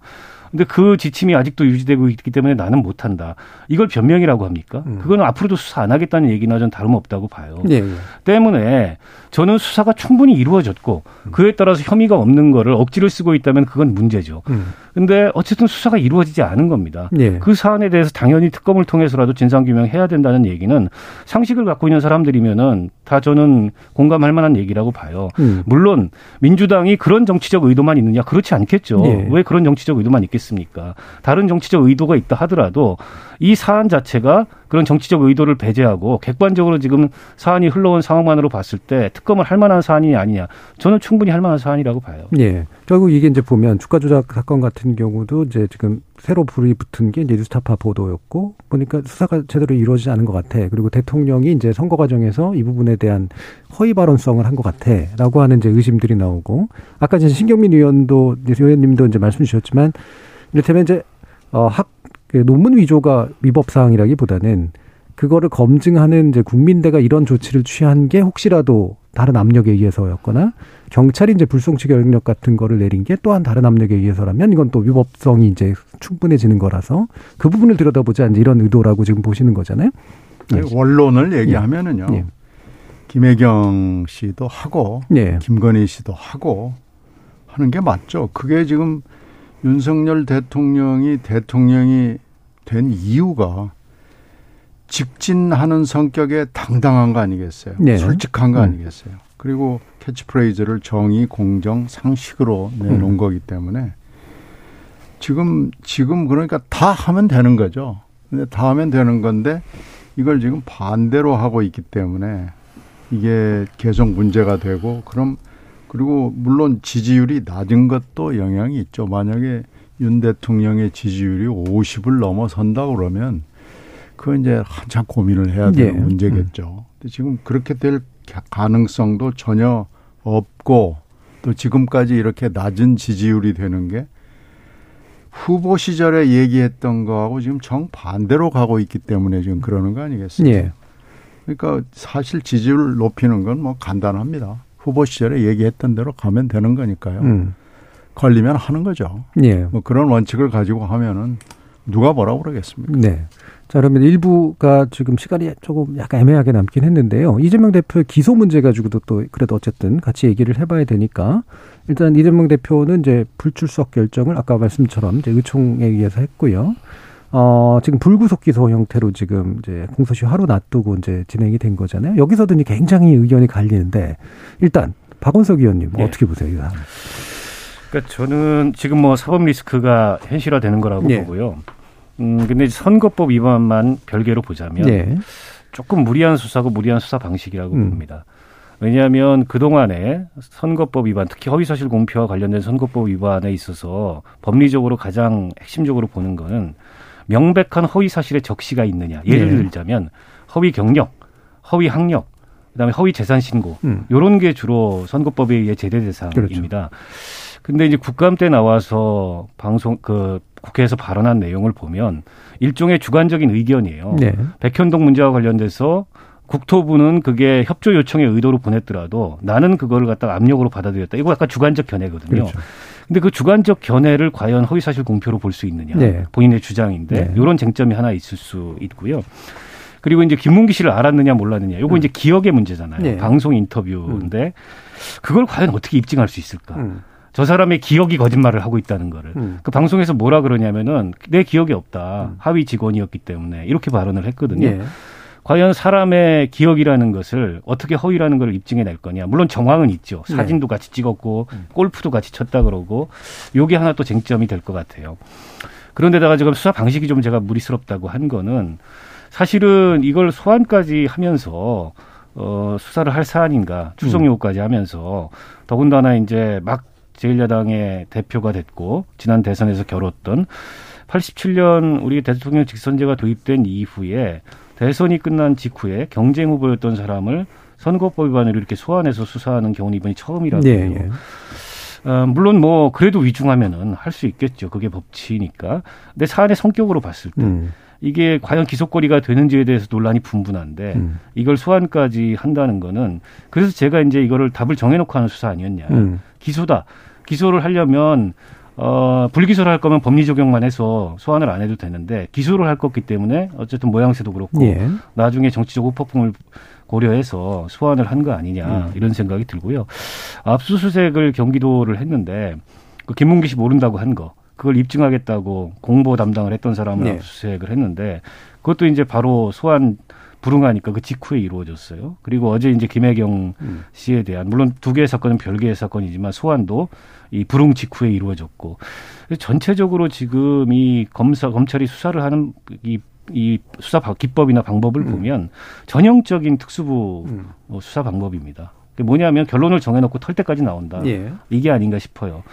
근데 그 지침이 아직도 유지되고 있기 때문에 나는 못한다. 이걸 변명이라고 합니까? 음. 그거는 앞으로도 수사 안 하겠다는 얘기나 전 다름없다고 봐요. 예. 예. 때문에 저는 수사가 충분히 이루어졌고 그에 따라서 혐의가 없는 거를 억지를 쓰고 있다면 그건 문제죠. 음. 근데 어쨌든 수사가 이루어지지 않은 겁니다. 예. 그 사안에 대해서 당연히 특검을 통해서라도 진상규명해야 된다는 얘기는 상식을 갖고 있는 사람들이면은 다 저는 공감할 만한 얘기라고 봐요. 음. 물론 민주당이 그런 정치적 의도만 있느냐 그렇지 않겠죠. 예. 왜 그런 정치적 의도만 있겠 습니까? 다른 정치적 의도가 있다 하더라도 이 사안 자체가 그런 정치적 의도를 배제하고 객관적으로 지금 사안이 흘러온 상황만으로 봤을 때 특검을 할 만한 사안이 아니냐. 저는 충분히 할 만한 사안이라고 봐요. 예. 결국 이게 이제 보면 주가 조작 사건 같은 경우도 이제 지금 새로 불이 붙은 게 이제 뉴스타파 보도였고 보니까 수사가 제대로 이루어지지 않은 것 같아. 그리고 대통령이 이제 선거 과정에서 이 부분에 대한 허위 발언성을 한 것 같아라고 하는 이제 의심들이 나오고 아까 이제 신경민 의원도 의원님도 이제 말씀 주셨지만 이를테면 이제 어학 그 논문 위조가 위법 사항이라기보다는 그거를 검증하는 이제 국민대가 이런 조치를 취한 게 혹시라도 다른 압력에 의해서였거나 경찰이 이제 불송치 결력 같은 거를 내린 게 또한 다른 압력에 의해서라면 이건 또 위법성이 이제 충분해지는 거라서 그 부분을 들여다보자 이제 이런 의도라고 지금 보시는 거잖아요. 예. 원론을 얘기하면은요. 예. 김혜경 씨도 하고 예. 김건희 씨도 하고 하는 게 맞죠. 그게 지금 윤석열 대통령이 대통령이 된 이유가 직진하는 성격의 당당한 거 아니겠어요? 네. 솔직한 거 음. 아니겠어요? 그리고 캐치프레이즈를 정의, 공정, 상식으로 내놓은 음. 거기 때문에 지금 지금 그러니까 다 하면 되는 거죠. 근데 다 하면 되는 건데 이걸 지금 반대로 하고 있기 때문에 이게 계속 문제가 되고 그럼 그리고 물론 지지율이 낮은 것도 영향이 있죠. 만약에 윤 대통령의 지지율이 50을 넘어선다 그러면 그건 이제 한참 고민을 해야 되는 예. 문제겠죠. 근데 지금 그렇게 될 가- 가능성도 전혀 없고 또 지금까지 이렇게 낮은 지지율이 되는 게 후보 시절에 얘기했던 거하고 지금 정반대로 가고 있기 때문에 지금 그러는 거 아니겠어요? 예. 그러니까 사실 지지율 높이는 건 뭐 간단합니다. 후보 시절에 얘기했던 대로 가면 되는 거니까요. 음. 걸리면 하는 거죠. 예. 뭐 그런 원칙을 가지고 하면은 누가 뭐라고 그러겠습니까? 네. 자, 그러면 일부가 지금 시간이 조금 약간 애매하게 남긴 했는데요. 이재명 대표의 기소 문제 가지고도 또 그래도 어쨌든 같이 얘기를 해봐야 되니까 일단 이재명 대표는 이제 불출석 결정을 아까 말씀처럼 이제 의총에 의해서 했고요. 어, 지금 불구속 기소 형태로 지금 이제 공소시 하루 놔두고 이제 진행이 된 거잖아요. 여기서도 이제 굉장히 의견이 갈리는데 일단 박원석 의원님 예. 어떻게 보세요? 이거? 그러니까 저는 지금 뭐 사법 리스크가 현실화되는 거라고 예. 보고요. 음, 근데 선거법 위반만 별개로 보자면 예. 조금 무리한 수사고 무리한 수사 방식이라고 음. 봅니다. 왜냐하면 그동안에 선거법 위반, 특히 허위사실 공표와 관련된 선거법 위반에 있어서 법리적으로 가장 핵심적으로 보는 거는 명백한 허위 사실의 적시가 있느냐. 예를 네. 들자면 허위 경력, 허위 학력, 그다음에 허위 재산 신고 음. 요런 게 주로 선거법에 의해 제대 대상입니다. 그렇죠. 근데 이제 국감 때 나와서 방송 그 국회에서 발언한 내용을 보면 일종의 주관적인 의견이에요. 네. 백현동 문제와 관련돼서 국토부는 그게 협조 요청의 의도로 보냈더라도 나는 그거를 갖다가 압력으로 받아들였다. 이거 약간 주관적 견해거든요. 그렇죠. 근데 그 주관적 견해를 과연 허위사실 공표로 볼 수 있느냐. 네. 본인의 주장인데 네. 이런 쟁점이 하나 있을 수 있고요. 그리고 이제 김문기 씨를 알았느냐 몰랐느냐. 요거 음. 이제 기억의 문제잖아요. 네. 방송 인터뷰인데 그걸 과연 어떻게 입증할 수 있을까? 음. 저 사람의 기억이 거짓말을 하고 있다는 거를. 음. 그 방송에서 뭐라 그러냐면은 내 기억이 없다. 음. 하위 직원이었기 때문에 이렇게 발언을 했거든요. 예. 과연 사람의 기억이라는 것을 어떻게 허위라는 걸 입증해 낼 거냐. 물론 정황은 있죠. 네. 사진도 같이 찍었고 음. 골프도 같이 쳤다 그러고 요게 하나 또 쟁점이 될 것 같아요. 그런데다가 지금 수사 방식이 좀 제가 무리스럽다고 한 거는 사실은 이걸 소환까지 하면서 어 수사를 할 사안인가 출석 음. 요구까지 하면서 더군다나 이제 막 제1야당의 대표가 됐고 지난 대선에서 겨뤘던 87년 우리 대통령 직선제가 도입된 이후에 대선이 끝난 직후에 경쟁 후보였던 사람을 선거법 위반으로 이렇게 소환해서 수사하는 경우는 이번이 처음이라고 예, 해요. 예. 어, 물론 뭐 그래도 위중하면은 할 수 있겠죠. 그게 법치니까. 근데 사안의 성격으로 봤을 때 음. 이게 과연 기소거리가 되는지에 대해서 논란이 분분한데 음. 이걸 소환까지 한다는 거는 그래서 제가 이제 이거를 답을 정해놓고 하는 수사 아니었냐. 음. 기소다. 기소를 하려면 어, 불기소를 할 거면 법리 적용만 해서 소환을 안 해도 되는데 기소를 할 거기 때문에 어쨌든 모양새도 그렇고 예. 나중에 정치적 후폭풍을 고려해서 소환을 한 거 아니냐 음. 이런 생각이 들고요. 압수수색을 경기도를 했는데 그 김문기 씨 모른다고 한 거 그걸 입증하겠다고 공보 담당을 했던 사람을 네. 압수수색을 했는데 그것도 이제 바로 소환 불응하니까 그 직후에 이루어졌어요. 그리고 어제 이제 김혜경 음. 씨에 대한 물론 두 개의 사건은 별개의 사건이지만 소환도 이 불응 직후에 이루어졌고 전체적으로 지금 이 검사 검찰이 수사를 하는 이, 이 수사 바- 기법이나 방법을 음. 보면 전형적인 특수부 음. 어, 수사 방법입니다. 뭐냐면 결론을 정해놓고 털 때까지 나온다. 예. 이게 아닌가 싶어요.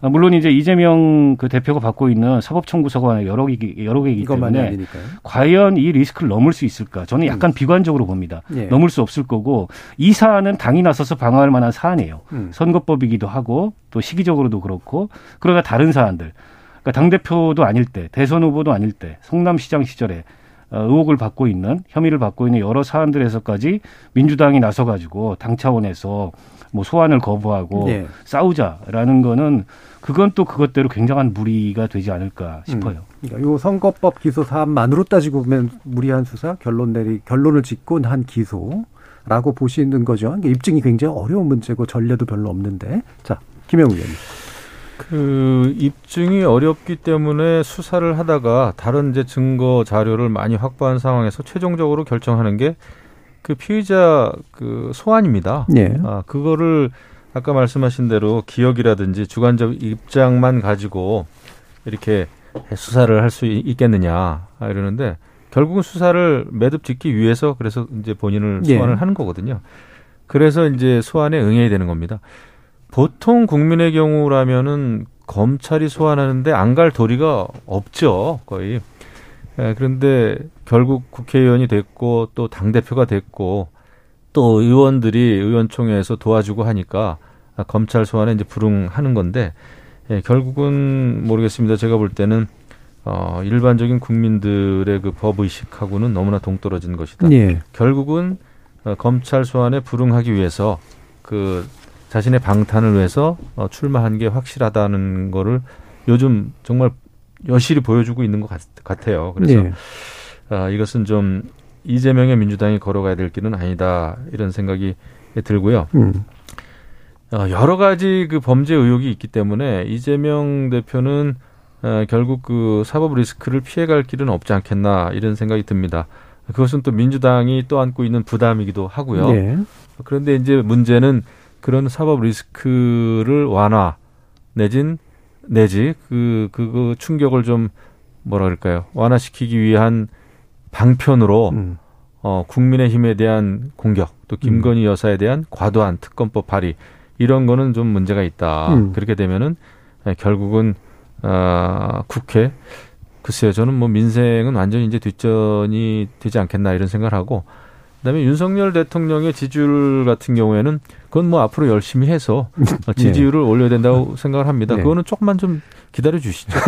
아, 물론 이제 이재명 그 대표가 받고 있는 사법청구서가 여러 개 여러 개이기 때문에 아니니까요. 과연 이 리스크를 넘을 수 있을까? 저는 약간 비관적으로 봅니다. 예. 넘을 수 없을 거고 이 사안은 당이 나서서 방어할 만한 사안이에요. 음. 선거법이기도 하고 또 시기적으로도 그렇고 그러나 다른 사안들 그러니까 당 대표도 아닐 때 대선 후보도 아닐 때 성남시장 시절에 어, 의혹을 받고 있는 혐의를 받고 있는 여러 사안들에서까지 민주당이 나서 가지고 당 차원에서 뭐 소환을 거부하고 예. 싸우자라는 거는 그건 또 그것대로 굉장한 무리가 되지 않을까 싶어요. 그러니까 요 선거법 기소 사안만으로 따지고 보면 무리한 수사 결론 내리 결론을 짓고 한 기소라고 보시는 거죠. 그러니까 입증이 굉장히 어려운 문제고 전례도 별로 없는데 자 김영우 의원님. 그 입증이 어렵기 때문에 수사를 하다가 다른 이제 증거 자료를 많이 확보한 상황에서 최종적으로 결정하는 게 그 피의자 그 소환입니다. 예. 아, 그거를 아까 말씀하신 대로 기억이라든지 주관적 입장만 가지고 이렇게 수사를 할 수 있겠느냐 아, 이러는데 결국은 수사를 매듭 짓기 위해서 그래서 이제 본인을 예. 소환을 하는 거거든요. 그래서 이제 소환에 응해야 되는 겁니다. 보통 국민의 경우라면은 검찰이 소환하는데 안 갈 도리가 없죠, 거의. 예, 그런데 결국 국회의원이 됐고 또 당 대표가 됐고 또 의원들이 의원총회에서 도와주고 하니까 검찰 소환에 이제 불응하는 건데 예, 결국은 모르겠습니다. 제가 볼 때는 어, 일반적인 국민들의 그 법 의식하고는 너무나 동떨어진 것이다. 예. 결국은 어, 검찰 소환에 불응하기 위해서 그 자신의 방탄을 위해서 어, 출마한 게 확실하다는 거를 요즘 정말 여실히 보여주고 있는 것 같, 아요 그래서 예. 아, 이것은 좀 이재명의 민주당이 걸어가야 될 길은 아니다 이런 생각이 들고요. 음. 어, 여러 가지 그 범죄 의혹이 있기 때문에 이재명 대표는 어, 결국 그 사법 리스크를 피해갈 길은 없지 않겠나 이런 생각이 듭니다. 그것은 또 민주당이 또 안고 있는 부담이기도 하고요. 예. 그런데 이제 문제는 그런 사법 리스크를 완화 내진 내지 그 그거 충격을 좀 뭐라 그럴까요 완화시키기 위한 방편으로 음. 어 국민의힘에 대한 공격 또 김건희 여사에 대한 과도한 특검법 발의 이런 거는 좀 문제가 있다 음. 그렇게 되면은 에, 결국은 아 국회 글쎄요 저는 뭐 민생은 완전히 이제 뒷전이 되지 않겠나 이런 생각을 하고 그다음에 윤석열 대통령의 지지율 같은 경우에는 그건 뭐 앞으로 열심히 해서 어, 지지율을 올려야 된다고 생각을 합니다. 네. 그거는 조금만 좀 기다려 주시죠.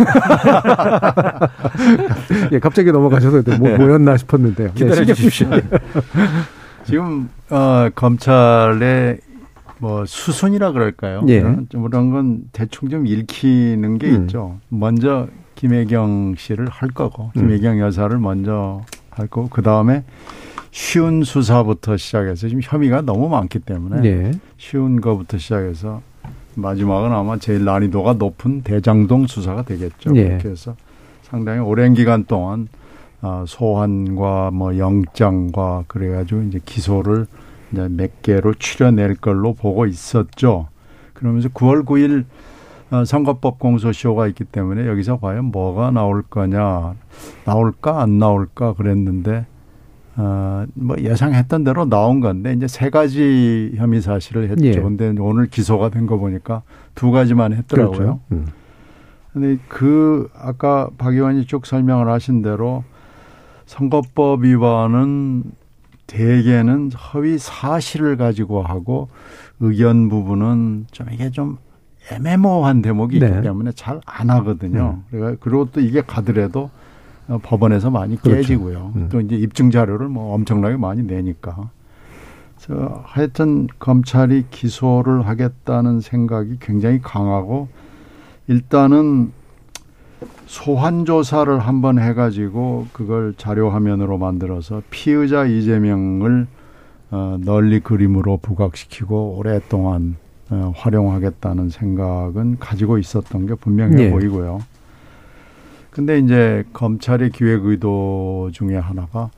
예, 갑자기 넘어가셔서 뭐, 뭐였나 싶었는데요. 예, 기다려 주십시오. 지금 어, 검찰의 뭐 수순이라 그럴까요? 예. 그런, 좀 그런 건 대충 좀 읽히는 게 음. 있죠. 먼저 김혜경 씨를 할 거고 음. 김혜경 여사를 먼저 할 거고 그 다음에 쉬운 수사부터 시작해서 지금 혐의가 너무 많기 때문에 예. 쉬운 거부터 시작해서 마지막은 아마 제일 난이도가 높은 대장동 수사가 되겠죠. 예. 그렇게 해서 상당히 오랜 기간 동안 아, 소환과 뭐 영장과 그래가지고 이제 기소를 이제 몇 개로 추려낼 걸로 보고 있었죠. 그러면서 9월 9일 어, 선거법 공소시효가 있기 때문에 여기서 과연 뭐가 나올 거냐, 나올까 안 나올까 그랬는데 어, 뭐 예상했던 대로 나온 건데 이제 세 가지 혐의 사실을 했죠. 예. 근데 오늘 기소가 된 거 보니까 두 가지만 했더라고요. 그렇죠. 음. 근데 그 아까 박 의원이 쭉 설명을 하신 대로 선거법 위반은 대개는 허위 사실을 가지고 하고 의견 부분은 좀 이게 좀 애매모호한 대목이 네. 있기 때문에 잘 안 하거든요. 그래가 그리고 또 이게 가더라도 어, 법원에서 많이 그렇죠. 깨지고요. 음. 또 이제 입증 자료를 뭐 엄청나게 많이 내니까. 그래서 하여튼 검찰이 기소를 하겠다는 생각이 굉장히 강하고 일단은 소환 조사를 한번 해가지고 그걸 자료 화면으로 만들어서 피의자 이재명을 어, 널리 그림으로 부각시키고 오랫동안 어, 활용하겠다는 생각은 가지고 있었던 게 분명해 예. 보이고요. 근데 이제 검찰의 기획 의도 중에 하나가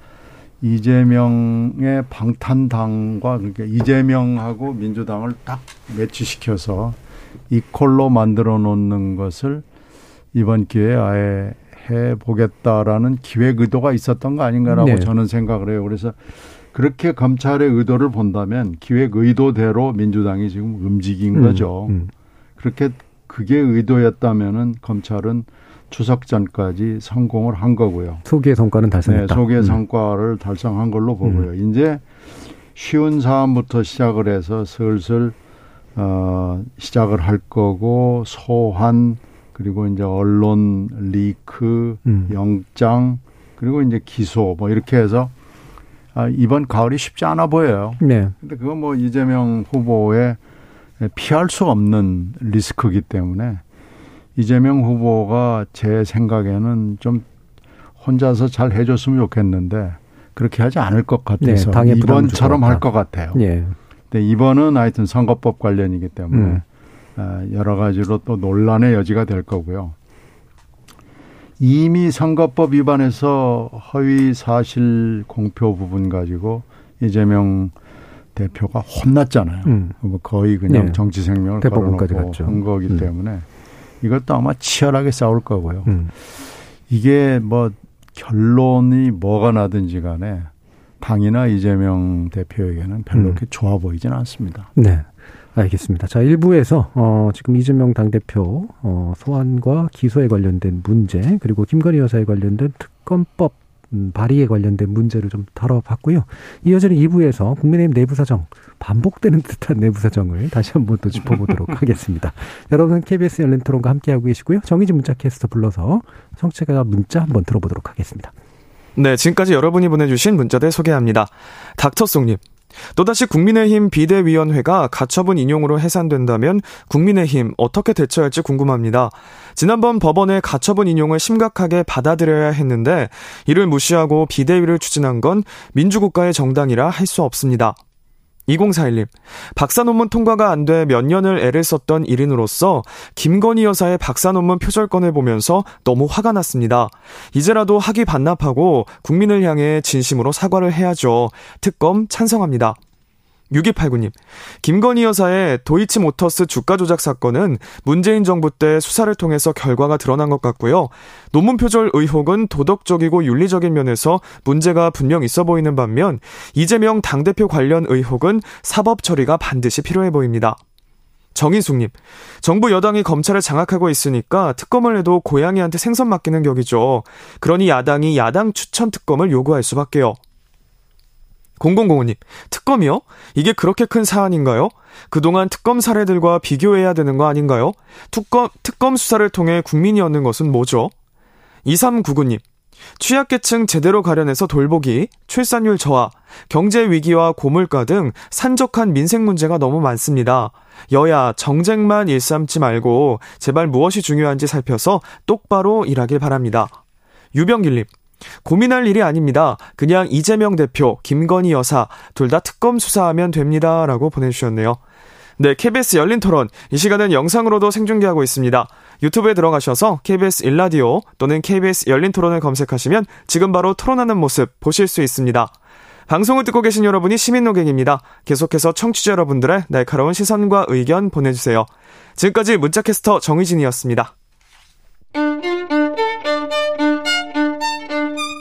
이재명의 방탄당과 그러니까 이재명하고 민주당을 딱 매치시켜서 이콜로 만들어 놓는 것을 이번 기회에 아예 해 보겠다라는 기획 의도가 있었던 거 아닌가라고 네. 저는 생각을 해요. 그래서 그렇게 검찰의 의도를 본다면 기획 의도대로 민주당이 지금 움직인 음, 거죠. 음. 그렇게 그게 의도였다면은 검찰은 추석 전까지 성공을 한 거고요. 소기의 성과는 네, 달성했다. 소기의 음. 성과를 달성한 걸로 보고요. 이제 쉬운 사안부터 시작을 해서 슬슬 어, 시작을 할 거고 소환 그리고 이제 언론 리크, 음. 영장 그리고 이제 기소 뭐 이렇게 해서 아, 이번 가을이 쉽지 않아 보여요. 네. 근데 그건 뭐 이재명 후보의 피할 수 없는 리스크이기 때문에 이재명 후보가 제 생각에는 좀 혼자서 잘 해줬으면 좋겠는데 그렇게 하지 않을 것 같아서 네, 이번처럼 할. 것 같아요. 예. 근데 이번은 하여튼 선거법 관련이기 때문에 음. 어, 여러 가지로 또 논란의 여지가 될 거고요. 이미 선거법 위반해서 허위 사실 공표 부분 가지고 이재명 대표가 혼났잖아요. 음. 뭐 거의 그냥 네. 정치 생명을 대법원까지 갔죠. 한 거기 음. 때문에 이것도 아마 치열하게 싸울 거고요. 음. 이게 뭐 결론이 뭐가 나든지 간에 당이나 이재명 대표에게는 별로 음. 그렇게 좋아 보이지는 않습니다. 네. 알겠습니다. 자, 1부에서, 어, 지금 이재명 당대표, 어, 소환과 기소에 관련된 문제, 그리고 김건희 여사에 관련된 특검법, 음, 발의에 관련된 문제를 좀 다뤄봤고요. 이어지는 2부에서 국민의힘 내부 사정, 반복되는 듯한 내부 사정을 다시 한번 또 짚어보도록 하겠습니다. 여러분은 KBS 열린 토론과 함께하고 계시고요. 정의진 문자 캐스터 불러서 정치가 문자 한번 들어보도록 하겠습니다. 네, 지금까지 여러분이 보내주신 문자들 소개합니다. 닥터송님. 또다시 국민의힘 비대위원회가 가처분 인용으로 해산된다면 국민의힘 어떻게 대처할지 궁금합니다. 지난번 법원의 가처분 인용을 심각하게 받아들여야 했는데 이를 무시하고 비대위를 추진한 건 민주국가의 정당이라 할 수 없습니다. 2041님, 박사 논문 통과가 안 돼 몇 년을 애를 썼던 일인으로서 김건희 여사의 박사 논문 표절권을 보면서 너무 화가 났습니다. 이제라도 학위 반납하고 국민을 향해 진심으로 사과를 해야죠. 특검 찬성합니다. 6289님, 김건희 여사의 도이치모터스 주가 조작 사건은 문재인 정부 때 수사를 통해서 결과가 드러난 것 같고요. 논문 표절 의혹은 도덕적이고 윤리적인 면에서 문제가 분명 있어 보이는 반면 이재명 당대표 관련 의혹은 사법 처리가 반드시 필요해 보입니다. 정인숙님, 정부 여당이 검찰을 장악하고 있으니까 특검을 해도 고양이한테 생선 맡기는 격이죠. 그러니 야당이 야당 추천 특검을 요구할 수밖에요. 0005님, 특검이요? 이게 그렇게 큰 사안인가요? 그동안 특검 사례들과 비교해야 되는 거 아닌가요? 특검, 특검 수사를 통해 국민이 얻는 것은 뭐죠? 2399님, 취약계층 제대로 가려내서 돌보기, 출산율 저하, 경제 위기와 고물가 등 산적한 민생 문제가 너무 많습니다. 여야 정쟁만 일삼지 말고 제발 무엇이 중요한지 살펴서 똑바로 일하길 바랍니다. 유병길님, 고민할 일이 아닙니다. 그냥 이재명 대표, 김건희 여사 둘 다 특검 수사하면 됩니다. 라고 보내주셨네요. 네, KBS 열린 토론. 이 시간은 영상으로도 생중계하고 있습니다. 유튜브에 들어가셔서 KBS 일라디오 또는 KBS 열린 토론을 검색하시면 지금 바로 토론하는 모습 보실 수 있습니다. 방송을 듣고 계신 여러분이 시민 노객입니다. 계속해서 청취자 여러분들의 날카로운 시선과 의견 보내주세요. 지금까지 문자캐스터 정의진이었습니다.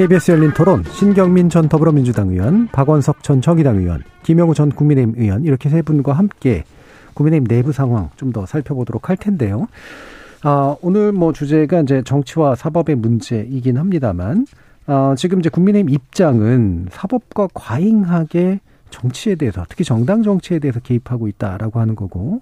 KBS 열린 토론 신경민 전 더불어민주당 의원, 박원석 전 정의당 의원, 김영우 전 국민의힘 의원 이렇게 세 분과 함께 국민의힘 내부 상황 좀 더 살펴보도록 할 텐데요. 아, 오늘 뭐 주제가 이제 정치와 사법의 문제이긴 합니다만 아, 지금 이제 국민의힘 입장은 사법과 과잉하게 정치에 대해서 특히 정당 정치에 대해서 개입하고 있다라고 하는 거고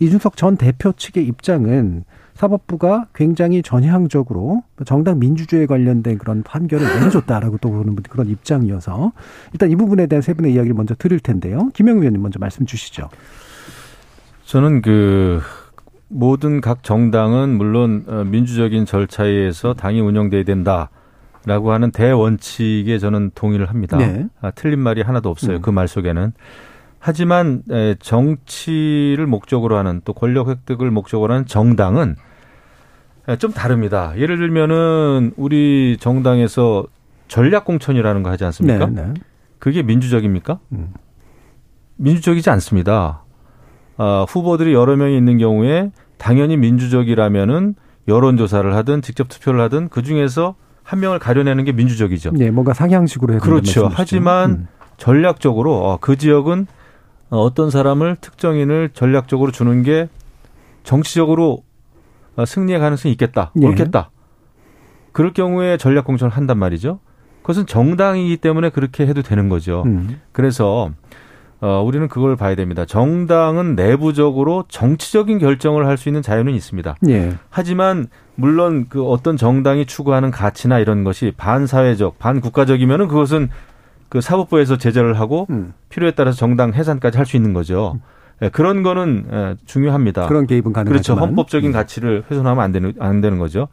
이준석 전 대표 측의 입장은 사법부가 굉장히 전향적으로 정당 민주주의에 관련된 그런 판결을 내려줬다라고 또 보는 그런 입장이어서 일단 이 부분에 대한 세 분의 이야기를 먼저 들을 텐데요. 김영 의원님 먼저 말씀 주시죠. 저는 그 모든 각 정당은 물론 어, 민주적인 절차에 의해서 당이 운영돼야 된다 라고 하는 대원칙에 저는 동의를 합니다. 네. 아, 틀린 말이 하나도 없어요. 음. 그말 속에는. 하지만 에, 정치를 목적으로 하는 또 권력 획득을 목적으로 하는 정당은 에, 좀 다릅니다. 예를 들면은 우리 정당에서 전략 공천이라는 거 하지 않습니까? 네, 네. 그게 민주적입니까? 음. 민주적이지 않습니다. 아, 후보들이 여러 명이 있는 경우에 당연히 민주적이라면은 여론조사를 하든 직접 투표를 하든 그 중에서 한 명을 가려내는 게 민주적이죠. 네, 뭔가 상향식으로 해야 그렇죠. 하지만 음. 전략적으로 어, 그 지역은 어, 어떤 사람을 특정인을 전략적으로 주는 게 정치적으로 어, 승리의 가능성이 있겠다, 예. 옳겠다. 그럴 경우에 전략 공천을 한단 말이죠. 그것은 정당이기 때문에 그렇게 해도 되는 거죠. 음. 그래서 어, 우리는 그걸 봐야 됩니다. 정당은 내부적으로 정치적인 결정을 할 수 있는 자유는 있습니다. 예. 하지만 물론 그 어떤 정당이 추구하는 가치나 이런 것이 반사회적, 반국가적이면은 그것은 그 사법부에서 제재를 하고 음. 필요에 따라서 정당 해산까지 할 수 있는 거죠. 예, 그런 거는 예, 중요합니다. 그런 개입은 가능하지만 그렇죠. 헌법적인 음. 가치를 훼손하면 안 되는 안 되는 거죠.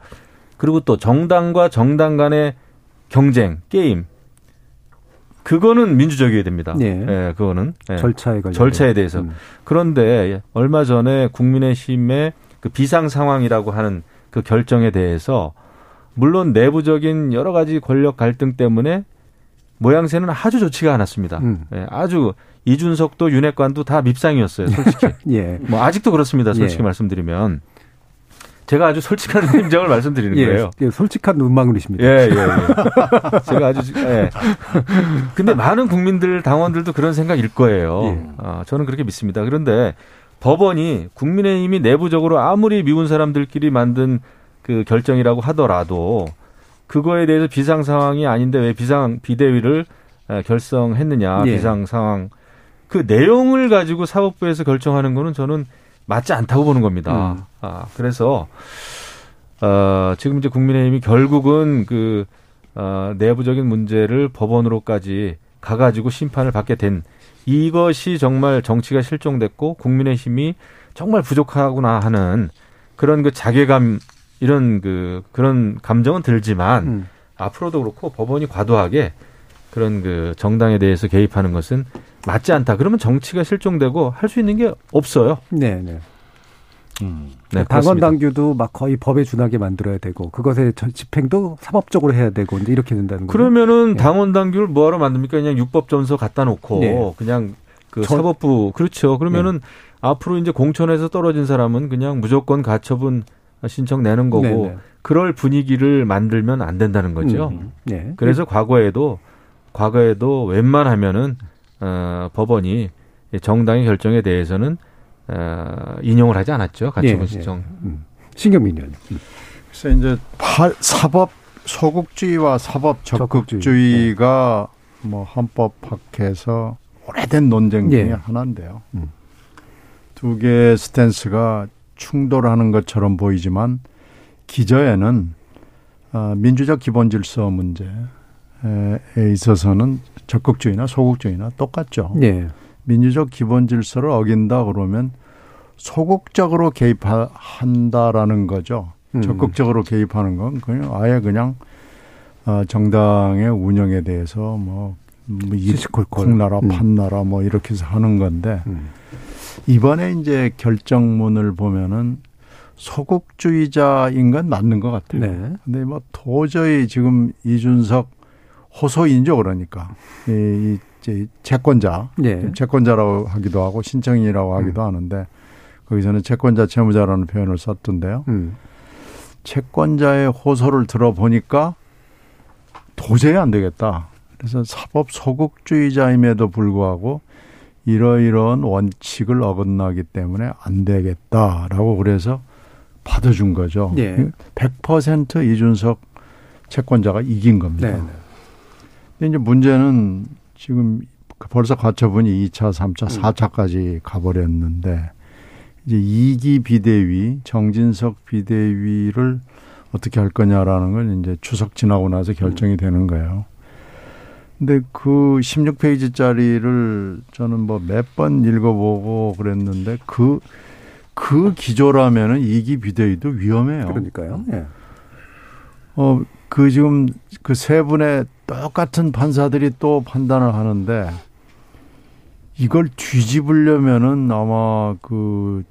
그리고 또 정당과 정당 간의 경쟁, 게임 그거는 민주적이어야 됩니다. 예. 예, 그거는 예. 절차에 관련 절차에 대해서. 음. 그런데 얼마 전에 국민의힘의 그 비상 상황이라고 하는 그 결정에 대해서 물론 내부적인 여러 가지 권력 갈등 때문에 모양새는 아주 좋지가 않았습니다. 음. 예, 아주 이준석도 윤핵관도 다 밉상이었어요, 솔직히. 예. 뭐 아직도 그렇습니다, 솔직히 예. 말씀드리면. 제가 아주 솔직한 심정을 말씀드리는 예. 거예요. 예, 솔직한 눈망울이십니다. 예, 예, 예. 제가 아주, 예. 근데 많은 국민들, 당원들도 그런 생각일 거예요. 예. 아, 저는 그렇게 믿습니다. 그런데 법원이 국민의힘이 내부적으로 아무리 미운 사람들끼리 만든 그 결정이라고 하더라도 그거에 대해서 비상 상황이 아닌데 왜 비상 비대위를 에, 결성했느냐, 예. 비상 상황. 그 내용을 가지고 사법부에서 결정하는 거는 저는 맞지 않다고 보는 겁니다. 음. 아, 그래서 어, 지금 이제 국민의힘이 결국은 그 어, 내부적인 문제를 법원으로까지 가가지고 심판을 받게 된 이것이 정말 정치가 실종됐고 국민의힘이 정말 부족하구나 하는 그런 그 자괴감 이런 그 그런 감정은 들지만 음. 앞으로도 그렇고 법원이 과도하게 그런 그 정당에 대해서 개입하는 것은 맞지 않다. 그러면 정치가 실종되고 할 수 있는 게 없어요. 네, 네. 네, 당원 그렇습니다. 당규도 막 거의 법에 준하게 만들어야 되고 그것의 저- 집행도 사법적으로 해야 되고 이제 이렇게 된다는 거죠. 그러면은 예. 당원 당규를 뭐하러 만듭니까? 그냥 육법 점서 갖다 놓고 네. 그냥 그 전- 사법부 그렇죠. 그러면은 앞으로 이제 공천에서 떨어진 사람은 그냥 무조건 가처분 신청 내는 거고 네, 네. 그럴 분위기를 만들면 안 된다는 거죠. 음, 네. 그래서 과거에도 과거에도 웬만하면은 어, 법원이 정당의 결정에 대해서는 어, 인용을 하지 않았죠. 가처분 예, 신청. 음. 신경민 의원님. 그래서 이제 파- 사법 소국주의와 사법 적극주의. 적극주의가 뭐 헌법 학회에서 오래된 논쟁 중에 예. 하나인데요. 음. 두 개의 스탠스가 충돌하는 것처럼 보이지만 기저에는 어, 민주적 기본 질서 문제에 있어서는 적극주의나 소극주의나 똑같죠. 예. 민주적 기본 질서를 어긴다 그러면 소극적으로 개입한다라는 거죠. 음. 적극적으로 개입하는 건 그냥 아예 그냥 어, 정당의 운영에 대해서 뭐, 뭐 이- 시시콜콜. 콩나라 음. 판나라 뭐 이렇게 해서 하는 건데 음. 이번에 이제 결정문을 보면은 소극주의자인 건 맞는 것 같아요. 네. 근데 뭐 도저히 지금 이준석 호소인죠 그러니까 이, 이 채권자 예. 채권자라고 하기도 하고 신청인이라고 하기도 음. 하는데 거기서는 채권자 채무자라는 표현을 썼던데요. 음. 채권자의 호소를 들어보니까 도저히 안 되겠다. 그래서 사법 소극주의자임에도 불구하고 이러이러한 원칙을 어긋나기 때문에 안 되겠다라고 그래서 받아준 거죠. 예. 100% 이준석 채권자가 이긴 겁니다. 네. 네. 근데 이제 문제는 지금 벌써 가처분이 2차, 3차, 음. 4차까지 가버렸는데 이제 2기 비대위, 정진석 비대위를 어떻게 할 거냐라는 건 이제 추석 지나고 나서 결정이 되는 거예요. 근데 그 16페이지짜리를 저는 뭐 몇 번 읽어보고 그랬는데 그, 그 기조라면은 2기 비대위도 위험해요. 그러니까요. 예. 어, 그 지금 그 세 분의 똑같은 판사들이 또 판단을 하는데 이걸 뒤집으려면은 아마 그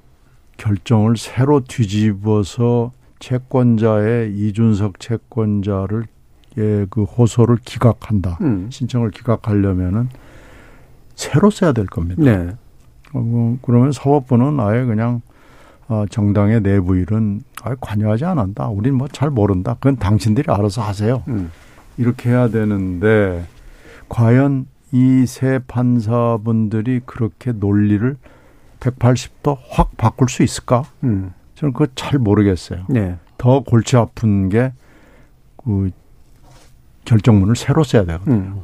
결정을 새로 뒤집어서 채권자의 이준석 채권자를 예, 그 호소를 기각한다. 음. 신청을 기각하려면은 새로 써야 될 겁니다. 네. 어, 그러면 사법부는 아예 그냥 어, 정당의 내부 일은 아예 관여하지 않는다. 우린 뭐 잘 모른다. 그건 당신들이 알아서 하세요. 음. 이렇게 해야 되는데 과연 이 세 판사분들이 그렇게 논리를 180도 확 바꿀 수 있을까? 음. 저는 그거 잘 모르겠어요. 네. 더 골치 아픈 게그 결정문을 새로 써야 되거든요. 음.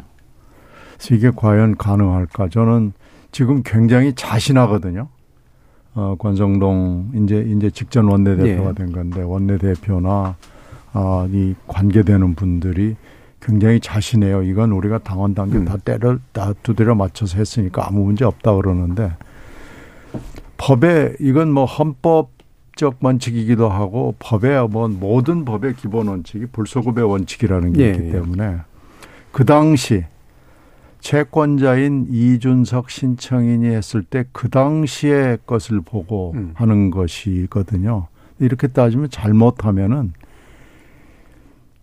그래서 이게 과연 가능할까? 저는 지금 굉장히 자신하거든요. 어, 권성동 이제 이제 직전 원내대표가 예. 된 건데 원내대표나 아, 이 관계되는 분들이 굉장히 자신해요. 이건 우리가 당원 단계 음. 다 때려 다 두드려 맞춰서 했으니까 아무 문제 없다 그러는데 법에 이건 뭐 헌법 적 원칙이기도 하고 법에 뭐 모든 법의 기본 원칙이 불소급의 원칙이라는 게 예, 있기 예. 때문에 그 당시 채권자인 이준석 신청인이 했을 때 그 당시의 것을 보고 음. 하는 것이거든요. 이렇게 따지면 잘못하면은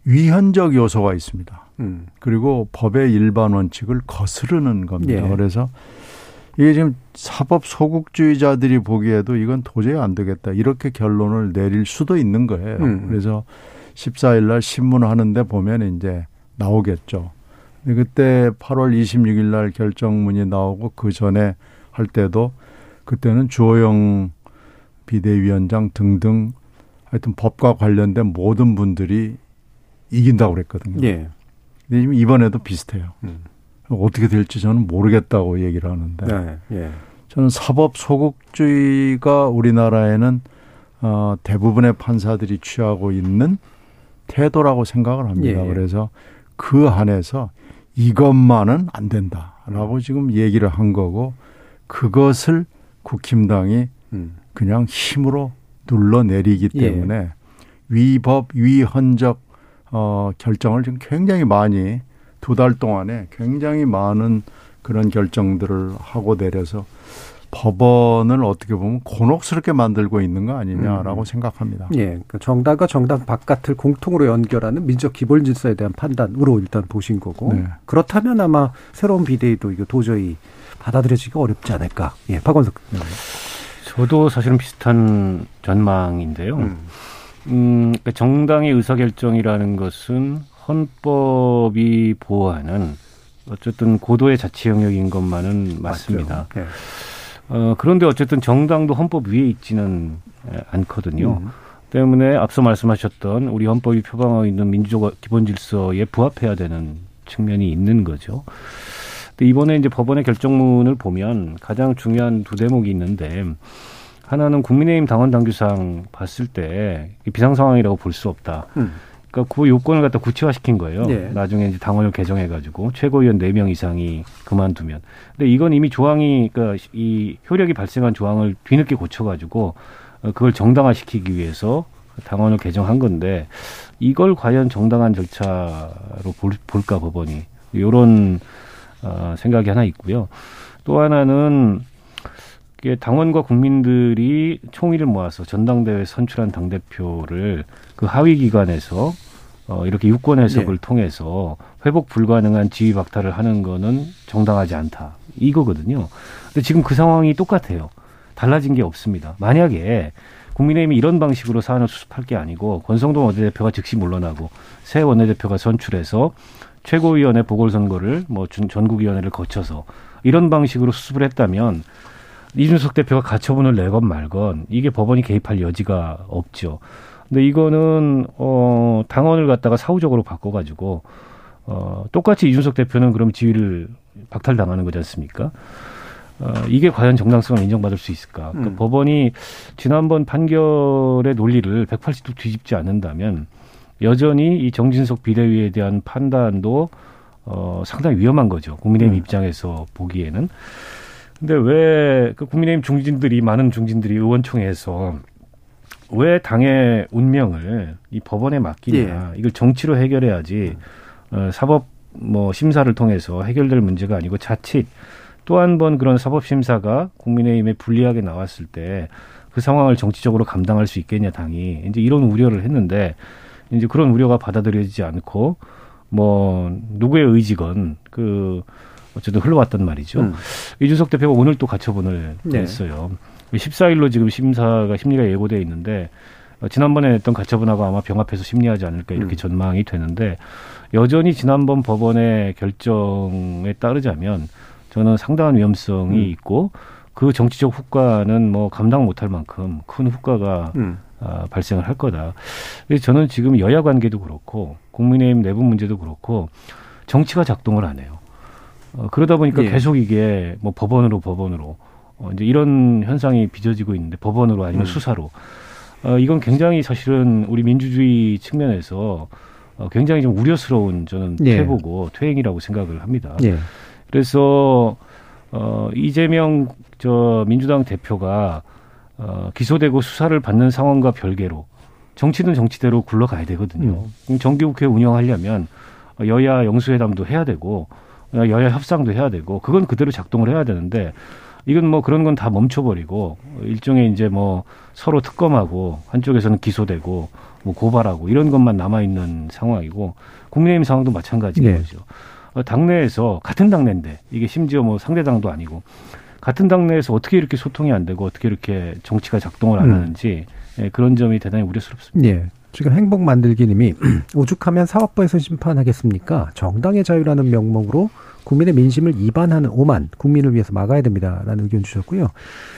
위헌적 요소가 있습니다. 음. 그리고 법의 일반 원칙을 거스르는 겁니다. 예. 그래서 이게 지금 사법 소극주의자들이 보기에도 이건 도저히 안 되겠다. 이렇게 결론을 내릴 수도 있는 거예요. 음. 그래서 14일 날 신문 하는데 보면 이제 나오겠죠. 그때 8월 26일 날 결정문이 나오고 그 전에 할 때도 그때는 주호영 비대위원장 등등 하여튼 법과 관련된 모든 분들이 이긴다고 그랬거든요. 예. 근데 지금 이번에도 비슷해요. 음. 어떻게 될지 저는 모르겠다고 얘기를 하는데 네. 예. 저는 사법 소극주의가 우리나라에는 어, 대부분의 판사들이 취하고 있는 태도라고 생각을 합니다. 예. 그래서 그 안에서 이것만은 안 된다라고 지금 얘기를 한 거고 그것을 국힘당이 음. 그냥 힘으로 눌러내리기 예. 때문에 위법 위헌적 어, 결정을 지금 굉장히 많이 두 달 동안에 굉장히 많은 그런 결정들을 하고 내려서 법원을 어떻게 보면 곤혹스럽게 만들고 있는 거 아니냐라고 음. 생각합니다. 예, 그 정당과 정당 바깥을 공통으로 연결하는 민족 기본 질서에 대한 판단으로 일단 보신 거고 네. 그렇다면 아마 새로운 비대위도 이거 도저히 받아들여지기가 어렵지 않을까. 예, 박원석. 네. 저도 사실은 비슷한 전망인데요. 음. 음, 그러니까 정당의 의사결정이라는 것은 헌법이 보호하는 어쨌든 고도의 자치 영역인 것만은 맞습니다. 예. 어, 그런데 어쨌든 정당도 헌법 위에 있지는 에, 않거든요. 음. 때문에 앞서 말씀하셨던 우리 헌법이 표방하고 있는 민주적 기본 질서에 부합해야 되는 측면이 있는 거죠. 근데 이번에 이제 법원의 결정문을 보면 가장 중요한 두 대목이 있는데 하나는 국민의힘 당원 당규상 봤을 때 비상 상황이라고 볼 수 없다. 음. 그러니까 그 요건을 갖다 구체화시킨 거예요. 네. 나중에 이제 당원을 개정해가지고 최고위원 네 명 이상이 그만두면. 근데 이건 이미 조항이 그러니까 이 효력이 발생한 조항을 뒤늦게 고쳐가지고 어, 그걸 정당화시키기 위해서 당원을 개정한 건데 이걸 과연 정당한 절차로 볼, 볼까 법원이 이런 어, 생각이 하나 있고요. 또 하나는 당원과 국민들이 총의를 모아서 전당대회 선출한 당 대표를 그 하위 기관에서 어, 이렇게 유권 해석을 네. 통해서 회복 불가능한 지위 박탈을 하는 거는 정당하지 않다 이거거든요. 근데 지금 그 상황이 똑같아요. 달라진 게 없습니다. 만약에 국민의힘이 이런 방식으로 사안을 수습할 게 아니고 권성동 원내대표가 즉시 물러나고 새 원내대표가 선출해서 최고위원회 보궐선거를 뭐 준- 전국위원회를 거쳐서 이런 방식으로 수습을 했다면 이준석 대표가 가처분을 내건 말건 이게 법원이 개입할 여지가 없죠. 근데 이거는 어 당원을 갖다가 사후적으로 바꿔가지고 어 똑같이 이준석 대표는 그럼 지위를 박탈당하는 거지 않습니까? 어, 이게 과연 정당성을 인정받을 수 있을까? 그러니까 음. 법원이 지난번 판결의 논리를 180도 뒤집지 않는다면 여전히 이 정진석 비대위에 대한 판단도 어, 상당히 위험한 거죠. 국민의힘 음. 입장에서 보기에는. 근데 왜 그 국민의힘 중진들이 많은 중진들이 의원총회에서 왜 당의 운명을 이 법원에 맡기냐 이걸 정치로 해결해야지 어, 사법 뭐 심사를 통해서 해결될 문제가 아니고 자칫 또 한 번 그런 사법 심사가 국민의힘에 불리하게 나왔을 때 그 상황을 정치적으로 감당할 수 있겠냐 당이 이제 이런 우려를 했는데 이제 그런 우려가 받아들여지지 않고 뭐 누구의 의지건 그 어쨌든 흘러왔단 말이죠. 음. 이준석 대표가 오늘 또 가처분을 네. 냈어요. 14일로 지금 심사가 심리가 예고돼 있는데 어, 지난번에 냈던 가처분하고 아마 병합해서 심리하지 않을까 이렇게 음. 전망이 되는데 여전히 지난번 법원의 결정에 따르자면 저는 상당한 위험성이 음. 있고 그 정치적 후과는 뭐 감당 못할 만큼 큰 후과가 음. 아, 발생을 할 거다. 그래서 저는 지금 여야 관계도 그렇고 국민의힘 내부 문제도 그렇고 정치가 작동을 안 해요. 어, 그러다 보니까 예. 계속 이게 뭐 법원으로 법원으로 어, 이제 이런 현상이 빚어지고 있는데 법원으로 아니면 음. 수사로 어, 이건 굉장히 사실은 우리 민주주의 측면에서 어, 굉장히 좀 우려스러운 저는 예. 퇴보고 퇴행이라고 생각을 합니다. 예. 그래서 어 이재명 저 민주당 대표가 어 기소되고 수사를 받는 상황과 별개로 정치는 정치대로 굴러가야 되거든요. 그럼 정기국회 운영하려면 여야 영수회담도 해야 되고 어, 여야 협상도 해야 되고 그건 그대로 작동을 해야 되는데 이건 뭐 그런 건 다 멈춰버리고 일종의 이제 뭐 서로 특검하고 한쪽에서는 기소되고 뭐 고발하고 이런 것만 남아 있는 상황이고 국민의힘 상황도 마찬가지인 예. 거죠. 어, 당내에서 같은 당내인데 이게 심지어 뭐 상대 당도 아니고 같은 당내에서 어떻게 이렇게 소통이 안 되고 어떻게 이렇게 정치가 작동을 안 음. 하는지 예, 그런 점이 대단히 우려스럽습니다. 예. 지금 행복 만들기님이 오죽하면 사법부에서 심판하겠습니까? 정당의 자유라는 명목으로 국민의 민심을 이반하는 오만 국민을 위해서 막아야 됩니다라는 의견 주셨고요.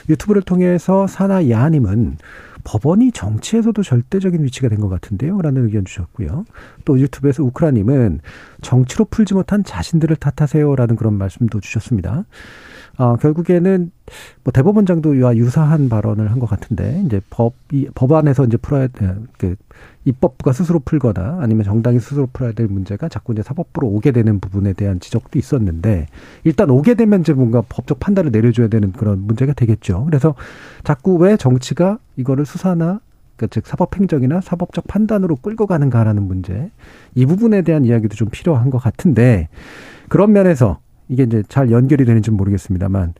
유튜브를 통해서 사나 야하님은 법원이 정치에서도 절대적인 위치가 된 것 같은데요. 라는 의견 주셨고요. 또 유튜브에서 우크라님은 정치로 풀지 못한 자신들을 탓하세요 라는 그런 말씀도 주셨습니다. 아, 결국에는 뭐 대법원장도와 유사한 발언을 한 것 같은데 이제 법이 법안에서 이제 풀어야 돼, 그 입법부가 스스로 풀거나 아니면 정당이 스스로 풀어야 될 문제가 자꾸 이제 사법부로 오게 되는 부분에 대한 지적도 있었는데 일단 오게 되면 이제 뭔가 법적 판단을 내려줘야 되는 그런 문제가 되겠죠. 그래서 자꾸 왜 정치가 이거를 수사나 그즉 사법행정이나 사법적 판단으로 끌고 가는가라는 문제 이 부분에 대한 이야기도 좀 필요한 것 같은데 그런 면에서 이게 이제 잘 연결이 되는지 는 모르겠습니다만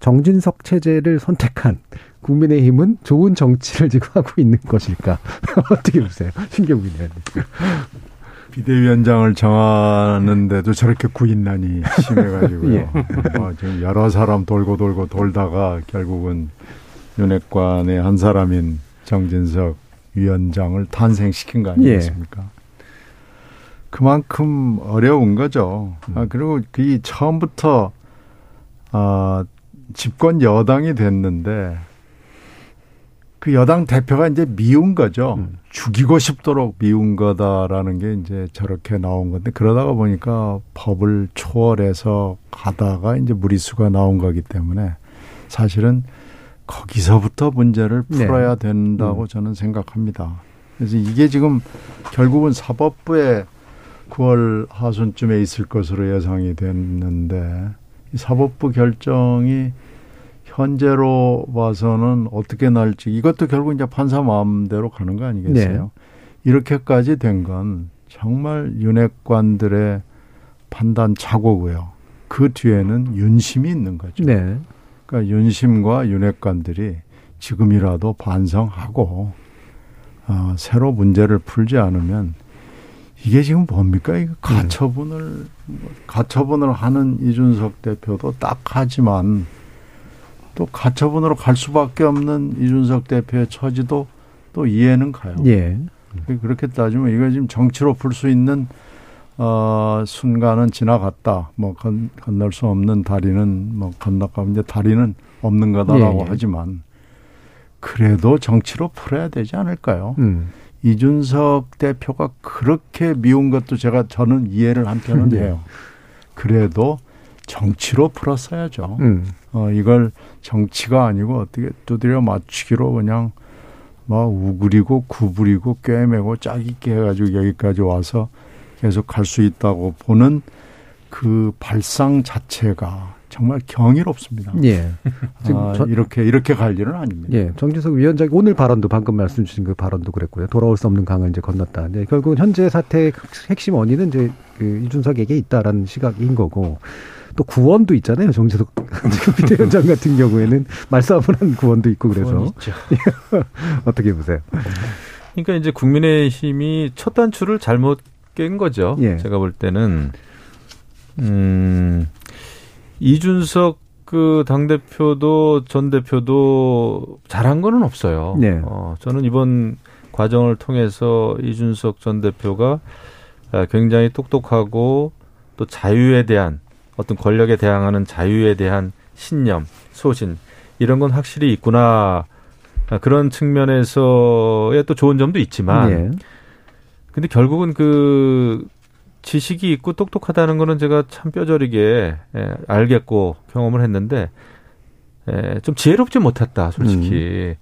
정진석 체제를 선택한 국민의힘은 좋은 정치를 지금 하고 있는 것일까 어떻게 보세요, 신경민 의원님? 비대위원장을 정하는데도 저렇게 구인난이 심해가지고요. 예. 어, 지금 여러 사람 돌고 돌고 돌다가 결국은 윤핵관의 한 사람인 정진석 위원장을 탄생시킨 거 아니겠습니까? 그만큼 어려운 거죠. 아, 그리고 그 처음부터 아, 집권 여당이 됐는데 그 여당 대표가 이제 미운 거죠. 음. 죽이고 싶도록 미운 거다라는 게 이제 저렇게 나온 건데 그러다가 보니까 법을 초월해서 가다가 이제 무리수가 나온 거기 때문에 사실은 거기서부터 문제를 네. 풀어야 된다고 저는 생각합니다. 그래서 이게 지금 결국은 사법부에 9월 하순쯤에 있을 것으로 예상이 됐는데 이 사법부 결정이 현재로 봐서는 어떻게 날지 이것도 결국 이제 판사 마음대로 가는 거 아니겠어요? 이렇게까지 된 건 정말 윤핵관들의 판단 착오고요. 그 뒤에는 윤심이 있는 거죠. 네. 그러니까 윤심과 윤핵관들이 지금이라도 반성하고 어, 새로 문제를 풀지 않으면 이게 지금 뭡니까? 이거 가처분을 가처분을 하는 이준석 대표도 딱 하지만 또 가처분으로 갈 수밖에 없는 이준석 대표의 처지도 또 이해는 가요. 예. 그렇게 따지면 이거 지금 정치로 풀 수 있는 어 순간은 지나갔다. 뭐 건, 건널 수 없는 다리는 뭐 건너가 이제 다리는 없는 거다라고 예, 예. 하지만 그래도 정치로 풀어야 되지 않을까요? 음. 이준석 대표가 그렇게 미운 것도 제가 저는 이해를 한편은 네. 해요. 그래도 정치로 풀었어야죠. 음. 어, 이걸 정치가 아니고 어떻게 두드려 맞추기로 그냥 막 우그리고 구부리고 꿰매고 짜깁기 해가지고 여기까지 와서 계속 갈 수 있다고 보는 그 발상 자체가 정말 경이롭습니다. 예. 지금 아, 저- 이렇게 이렇게 갈 일은 아닙니다. 예, 정진석 위원장 오늘 발언도 방금 말씀 주신 그 발언도 그랬고요. 돌아올 수 없는 강을 이제 건넜다. 근데 결국은 현재 사태의 핵심 원인은 이제 그 이준석에게 있다라는 시각인 거고 또 구원도 있잖아요. 지금 비대위원장 같은 경우에는 말싸움을 한 구원도 있고 그래서. 어떻게 보세요? 그러니까 이제 국민의힘이 첫 단추를 잘못 깬 거죠. 예. 제가 볼 때는 음 이준석 그당 대표도 전 대표도 잘한 거는 없어요. 네. 어, 저는 이번 과정을 통해서 이준석 전 대표가 아, 굉장히 똑똑하고 또 자유에 대한 어떤 권력에 대항하는 자유에 대한 신념, 소신 이런 건 확실히 있구나. 그런 측면에서의 또 좋은 점도 있지만 예. 근데 결국은 그 지식이 있고 똑똑하다는 거는 제가 참 뼈저리게 예, 알겠고 경험을 했는데 예, 좀 지혜롭지 못했다 솔직히.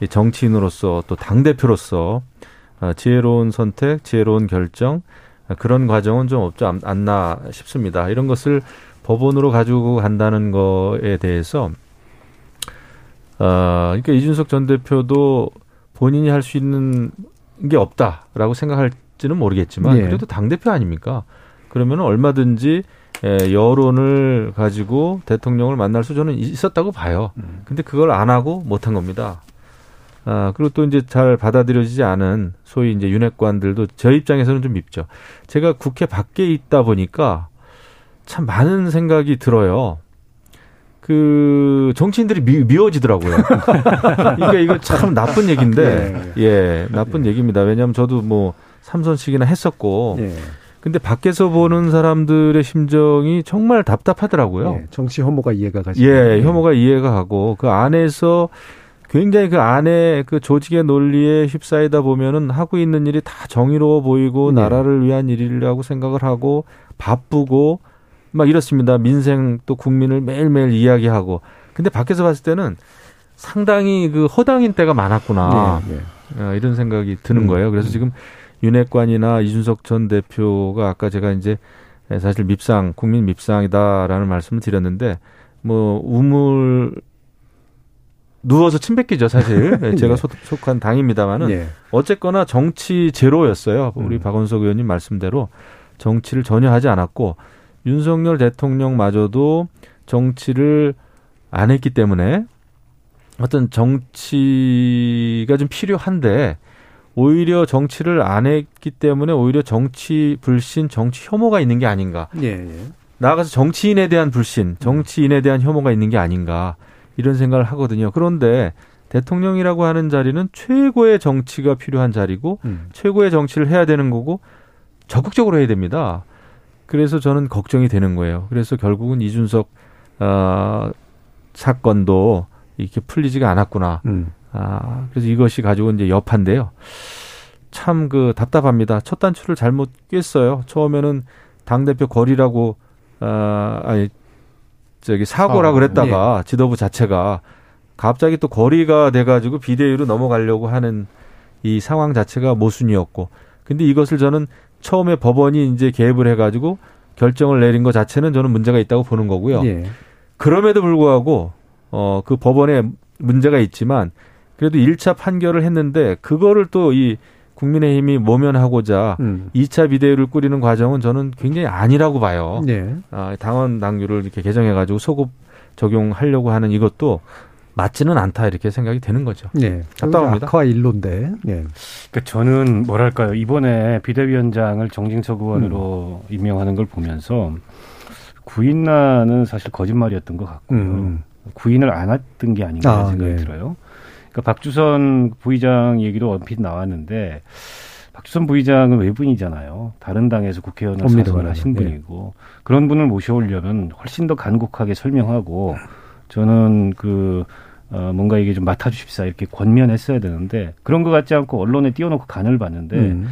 이 정치인으로서 또 당 대표로서 아, 지혜로운 선택, 지혜로운 결정 아, 그런 과정은 좀 없지 않- 않나 싶습니다. 이런 것을 법원으로 가지고 간다는 거에 대해서 어, 그러니까 이준석 전 대표도 본인이 할 수 있는 게 없다라고 생각할지는 모르겠지만 예. 그래도 당 대표 아닙니까? 그러면 얼마든지 예, 여론을 가지고 대통령을 만날 수 저는 있었다고 봐요. 근데 그걸 안 하고 못한 겁니다. 아, 그리고 또 이제 잘 받아들여지지 않은 소위 이제 윤핵관들도 저 입장에서는 좀 밉죠. 제가 국회 밖에 있다 보니까 참 많은 생각이 들어요. 그 정치인들이 미, 미워지더라고요. 그러니까 이거 참 나쁜 얘기인데, 예, 나쁜 얘기입니다. 왜냐하면 저도 뭐 삼선식이나 했었고, 예. 근데 밖에서 보는 사람들의 심정이 정말 답답하더라고요. 예. 정치 혐오가 이해가 가시죠. 예, 혐오가 이해가 가고 그 안에서 굉장히 그 안에 그 조직의 논리에 휩싸이다 보면은 하고 있는 일이 다 정의로워 보이고 네. 나라를 위한 일이라고 생각을 하고 바쁘고 막 이렇습니다. 민생 또 국민을 매일매일 이야기하고 근데 밖에서 봤을 때는 상당히 그 허당인 때가 많았구나. 예, 예. 어, 이런 생각이 드는 음. 거예요. 그래서 지금 윤핵관이나 이준석 전 대표가 아까 제가 이제 사실 밉상, 국민 밉상이다라는 말씀을 드렸는데 뭐 우물 누워서 침 뱉기죠, 사실. 예, 제가 예. 속- 속한 당입니다만은 예. 어쨌거나 정치 제로였어요. 우리 음. 박원석 의원님 말씀대로 정치를 전혀 하지 않았고 윤석열 대통령마저도 정치를 안 했기 때문에 어떤 정치가 좀 필요한데 오히려 정치를 안 했기 때문에 오히려 정치 불신, 정치 혐오가 있는 게 아닌가. 예, 예. 나아가서 정치인에 대한 불신, 정치인에 대한 혐오가 있는 게 아닌가 이런 생각을 하거든요. 그런데 대통령이라고 하는 자리는 최고의 정치가 필요한 자리고 음. 최고의 정치를 해야 되는 거고 적극적으로 해야 됩니다. 그래서 저는 걱정이 되는 거예요. 그래서 결국은 이준석 어, 사건도 이렇게 풀리지가 않았구나. 음. 아, 그래서 이것이 가지고 이제 여파인데요. 참 그 답답합니다. 첫 단추를 잘못 꿰어요. 처음에는 당 대표 거리라고, 아, 아니, 저기 사고라 사고. 그랬다가 예. 지도부 자체가 갑자기 또 거리가 돼가지고 비대위로 넘어가려고 하는 이 상황 자체가 모순이었고. 근데 이것을 저는 처음에 법원이 이제 개입을 해가지고 결정을 내린 것 자체는 저는 문제가 있다고 보는 거고요. 예. 그럼에도 불구하고 어 그 법원에 문제가 있지만 그래도 1차 판결을 했는데 그거를 또 이 국민의힘이 모면하고자 음. 2차 비대위를 꾸리는 과정은 저는 굉장히 아니라고 봐요. 예. 아, 당원 당규를 이렇게 개정해 가지고 소급 적용하려고 하는 이것도 맞지는 않다 이렇게 생각이 되는 거죠. 예. 답답합니다. 악화 일로인데. 예. 그러니까 저는 뭐랄까요 이번에 비대위원장을 정진석 의원으로 임명하는 걸 보면서 구인난은 사실 거짓말이었던 것 같고요. 음. 구인을 안 했던 게 아닌가 아, 생각이 네. 들어요. 그러니까 박주선 부의장 얘기도 얼핏 나왔는데 박주선 부의장은 외분이잖아요. 다른 당에서 국회의원을 옵니다, 사수를 하신 네. 분이고 그런 분을 모셔오려면 훨씬 더 간곡하게 설명하고 저는 그 어, 뭔가 이게 좀 맡아주십사 이렇게 권면했어야 되는데 그런 것 같지 않고 언론에 띄워놓고 간을 봤는데 음.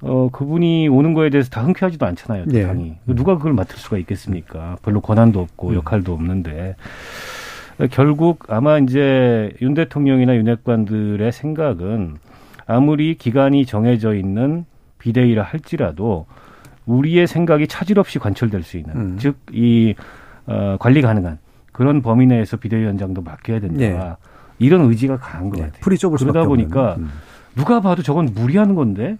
어, 그분이 오는 거에 대해서 다 흔쾌하지도 않잖아요. 예. 당이. 누가 그걸 맡을 수가 있겠습니까? 별로 권한도 없고 음. 역할도 없는데. 결국 아마 이제 윤 대통령이나 윤핵관들의 생각은 아무리 기간이 정해져 있는 비대위라 할지라도 우리의 생각이 차질 없이 관철될 수 있는 음. 즉이 어, 관리 가능한 그런 범위 내에서 비대위원장도 맡겨야 된다. 예. 이런 의지가 강한 것 예. 같아요. 풀이 좁을 그러다. 보니까 음. 누가 봐도 저건 무리하는 건데.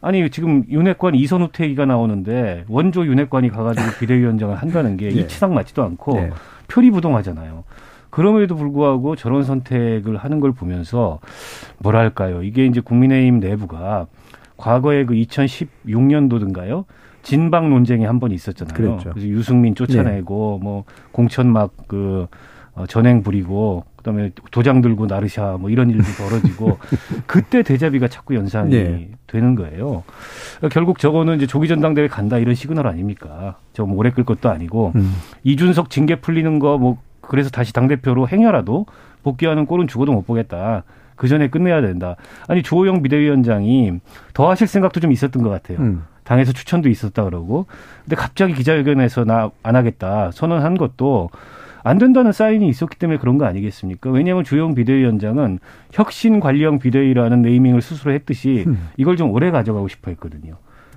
아니 지금 윤핵관 이선우 퇴기가 나오는데 원조 윤핵관이 가가지고 비대위원장을 한다는 게 예. 이치상 맞지도 않고 예. 표리부동하잖아요. 그럼에도 불구하고 저런 선택을 하는 걸 보면서 뭐랄까요? 이게 이제 국민의힘 내부가 과거에 그 2016년도든가요? 진방 논쟁이 한 번 있었잖아요. 그랬죠. 그래서 유승민 쫓아내고 뭐 공천 막그 어, 전행 부리고 그다음에 도장 들고 나르샤 뭐 이런 일도 벌어지고 그때 대자비가 자꾸 연상이 네. 되는 거예요. 그러니까 결국 저거는 이제 조기 전당대회 간다 이런 시그널 아닙니까? 저뭐 오래 끌 것도 아니고 음. 이준석 징계 풀리는 거 뭐 그래서 다시 당 대표로 행여라도 복귀하는 꼴은 죽어도 못 보겠다. 그 전에 끝내야 된다. 아니 조호영 비대위원장이 더 하실 생각도 좀 있었던 것 같아요. 음. 당에서 추천도 있었다 그러고. 근데 갑자기 기자회견에서 나 안 하겠다 선언한 것도 안 된다는 사인이 있었기 때문에 그런 거 아니겠습니까? 왜냐하면 주영 비대위원장은 혁신 관리형 비대위라는 네이밍을 스스로 했듯이 음. 이걸 좀 오래 가져가고 싶어 했거든요.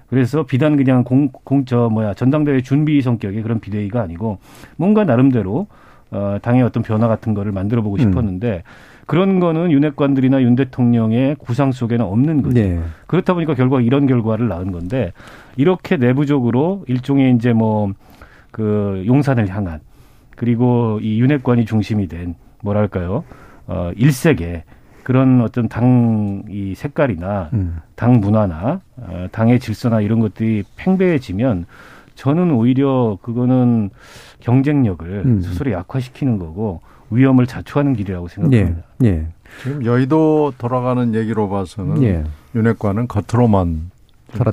그래서 비단 그냥 공, 공, 저, 뭐야, 전당대회 준비 성격의 그런 비대위가 아니고 뭔가 나름대로 어, 당의 어떤 변화 같은 거를 만들어 보고 음. 싶었는데 그런 거는 윤 핵관들이나 윤 대통령의 구상 속에는 없는 거죠. 네. 그렇다 보니까 결과 이런 결과를 낳은 건데 이렇게 내부적으로 일종의 이제 뭐 그 용산을 향한 그리고 이 윤핵관이 중심이 된 뭐랄까요 어 일색의 그런 어떤 당 이 색깔이나 음. 당 문화나 어, 당의 질서나 이런 것들이 팽배해지면 저는 오히려 그거는 경쟁력을 음. 스스로 약화시키는 거고 위험을 자초하는 길이라고 생각합니다. 예. 예. 지금 여의도 돌아가는 얘기로 봐서는 예. 윤핵관은 겉으로만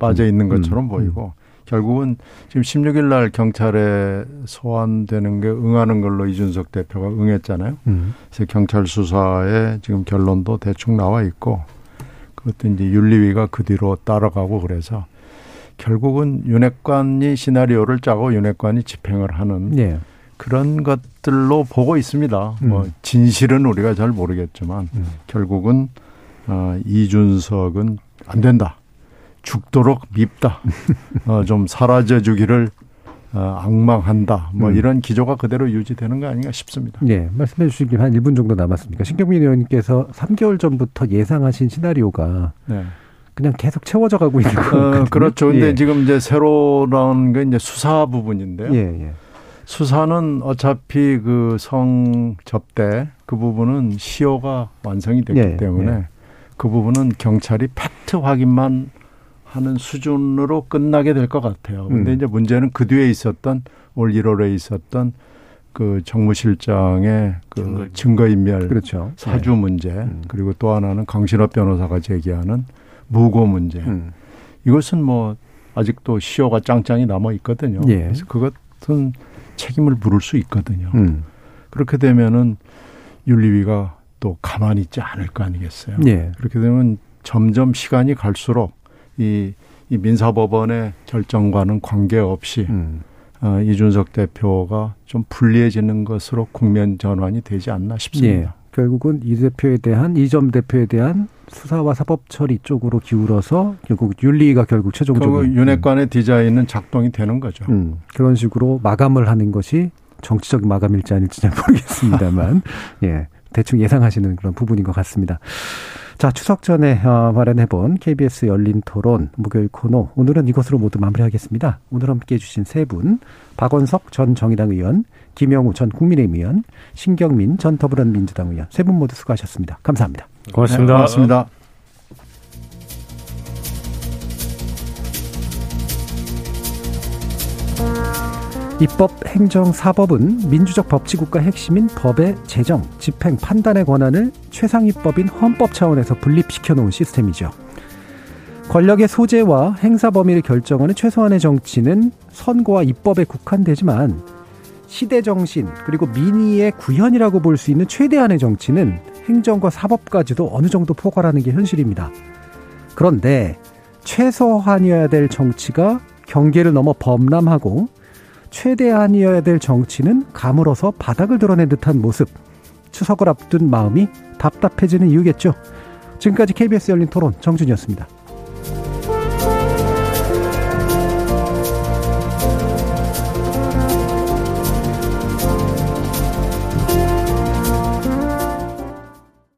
빠져 있는 음, 것처럼 보이고 결국은 지금 16일 날 경찰에 소환되는 게 응하는 걸로 이준석 대표가 응했잖아요. 음. 그래서 경찰 수사에 지금 결론도 대충 나와 있고 그것도 이제 윤리위가 그 뒤로 따라가고 그래서 결국은 윤핵관이 시나리오를 짜고 윤핵관이 집행을 하는 예. 그런 것들로 보고 있습니다. 음. 뭐 진실은 우리가 잘 모르겠지만 음. 결국은 어, 이준석은 안 된다. 죽도록 밉다. 어, 좀 사라져 주기를 어, 악망한다. 뭐 음. 이런 기조가 그대로 유지되는 거 아닌가 싶습니다. 예, 말씀해 주신 김한 1분 정도 남았습니까? 신경민 의원님께서 3개월 전부터 예상하신 시나리오가 네. 그냥 계속 채워져 가고 있는 어, 거거든요. 그렇죠. 근데 예. 지금 이제 새로 나온 게 이제 수사 부분인데요. 예, 예. 수사는 어차피 그 성 접대 그 부분은 시효가 완성이 됐기 예, 때문에 예. 그 부분은 경찰이 팩트 확인만 하는 수준으로 끝나게 될 것 같아요. 근데 음. 이제 문제는 그 뒤에 있었던 올 1월에 있었던 그 정무실장의 그 증거인멸. 증거인멸 그렇죠. 사주 문제 음. 그리고 또 하나는 강신업 변호사가 제기하는 무고 문제 예. 음. 이것은 뭐 아직도 시효가 짱짱이 남아 있거든요. 예. 그래서 그것은 책임을 물을 수 있거든요. 음. 그렇게 되면은 윤리위가 또 가만히 있지 않을 거 아니겠어요. 예. 그렇게 되면 점점 시간이 갈수록 이, 이 민사법원의 결정과는 관계없이 음. 어, 이준석 대표가 좀 불리해지는 것으로 국면 전환이 되지 않나 예. 싶습니다. 결국은 이 대표에 대한 이점 대표에 대한 수사와 사법 처리 쪽으로 기울어서 결국 윤리가 결국 그 최종적으로 윤핵관의 디자인은 작동이 되는 거죠. 음, 그런 식으로 마감을 하는 것이 정치적 마감일지 아닐지 잘 모르겠습니다만, 예, 대충 예상하시는 그런 부분인 것 같습니다. 자, 추석 전에 어, 마련해본 KBS 열린 토론 목요일 코너. 오늘은 이것으로 모두 마무리하겠습니다. 오늘 함께 해 주신 세 분, 박원석 전 정의당 의원, 김영우 전 국민의힘 의원, 신경민 전 더불어민주당 의원, 세 분 모두 수고하셨습니다. 감사합니다. 고맙습니다. 네, 고맙습니다. 입법, 행정, 사법은 민주적 법치국가 핵심인 법의 제정, 집행, 판단의 권한을 최상위법인 헌법 차원에서 분립시켜 놓은 시스템이죠. 권력의 소재와 행사 범위를 결정하는 최소한의 정치는 선거와 입법에 국한되지만 시대 정신 그리고 민의의 구현이라고 볼 수 있는 최대한의 정치는 행정과 사법까지도 어느 정도 포괄하는 게 현실입니다. 그런데 최소한이어야 될 정치가 경계를 넘어 범람하고 최대한이어야 될 정치는 가물어서 바닥을 드러낸 듯한 모습. 추석을 앞둔 마음이 답답해지는 이유겠죠. 지금까지 KBS 열린 토론 정준이었습니다.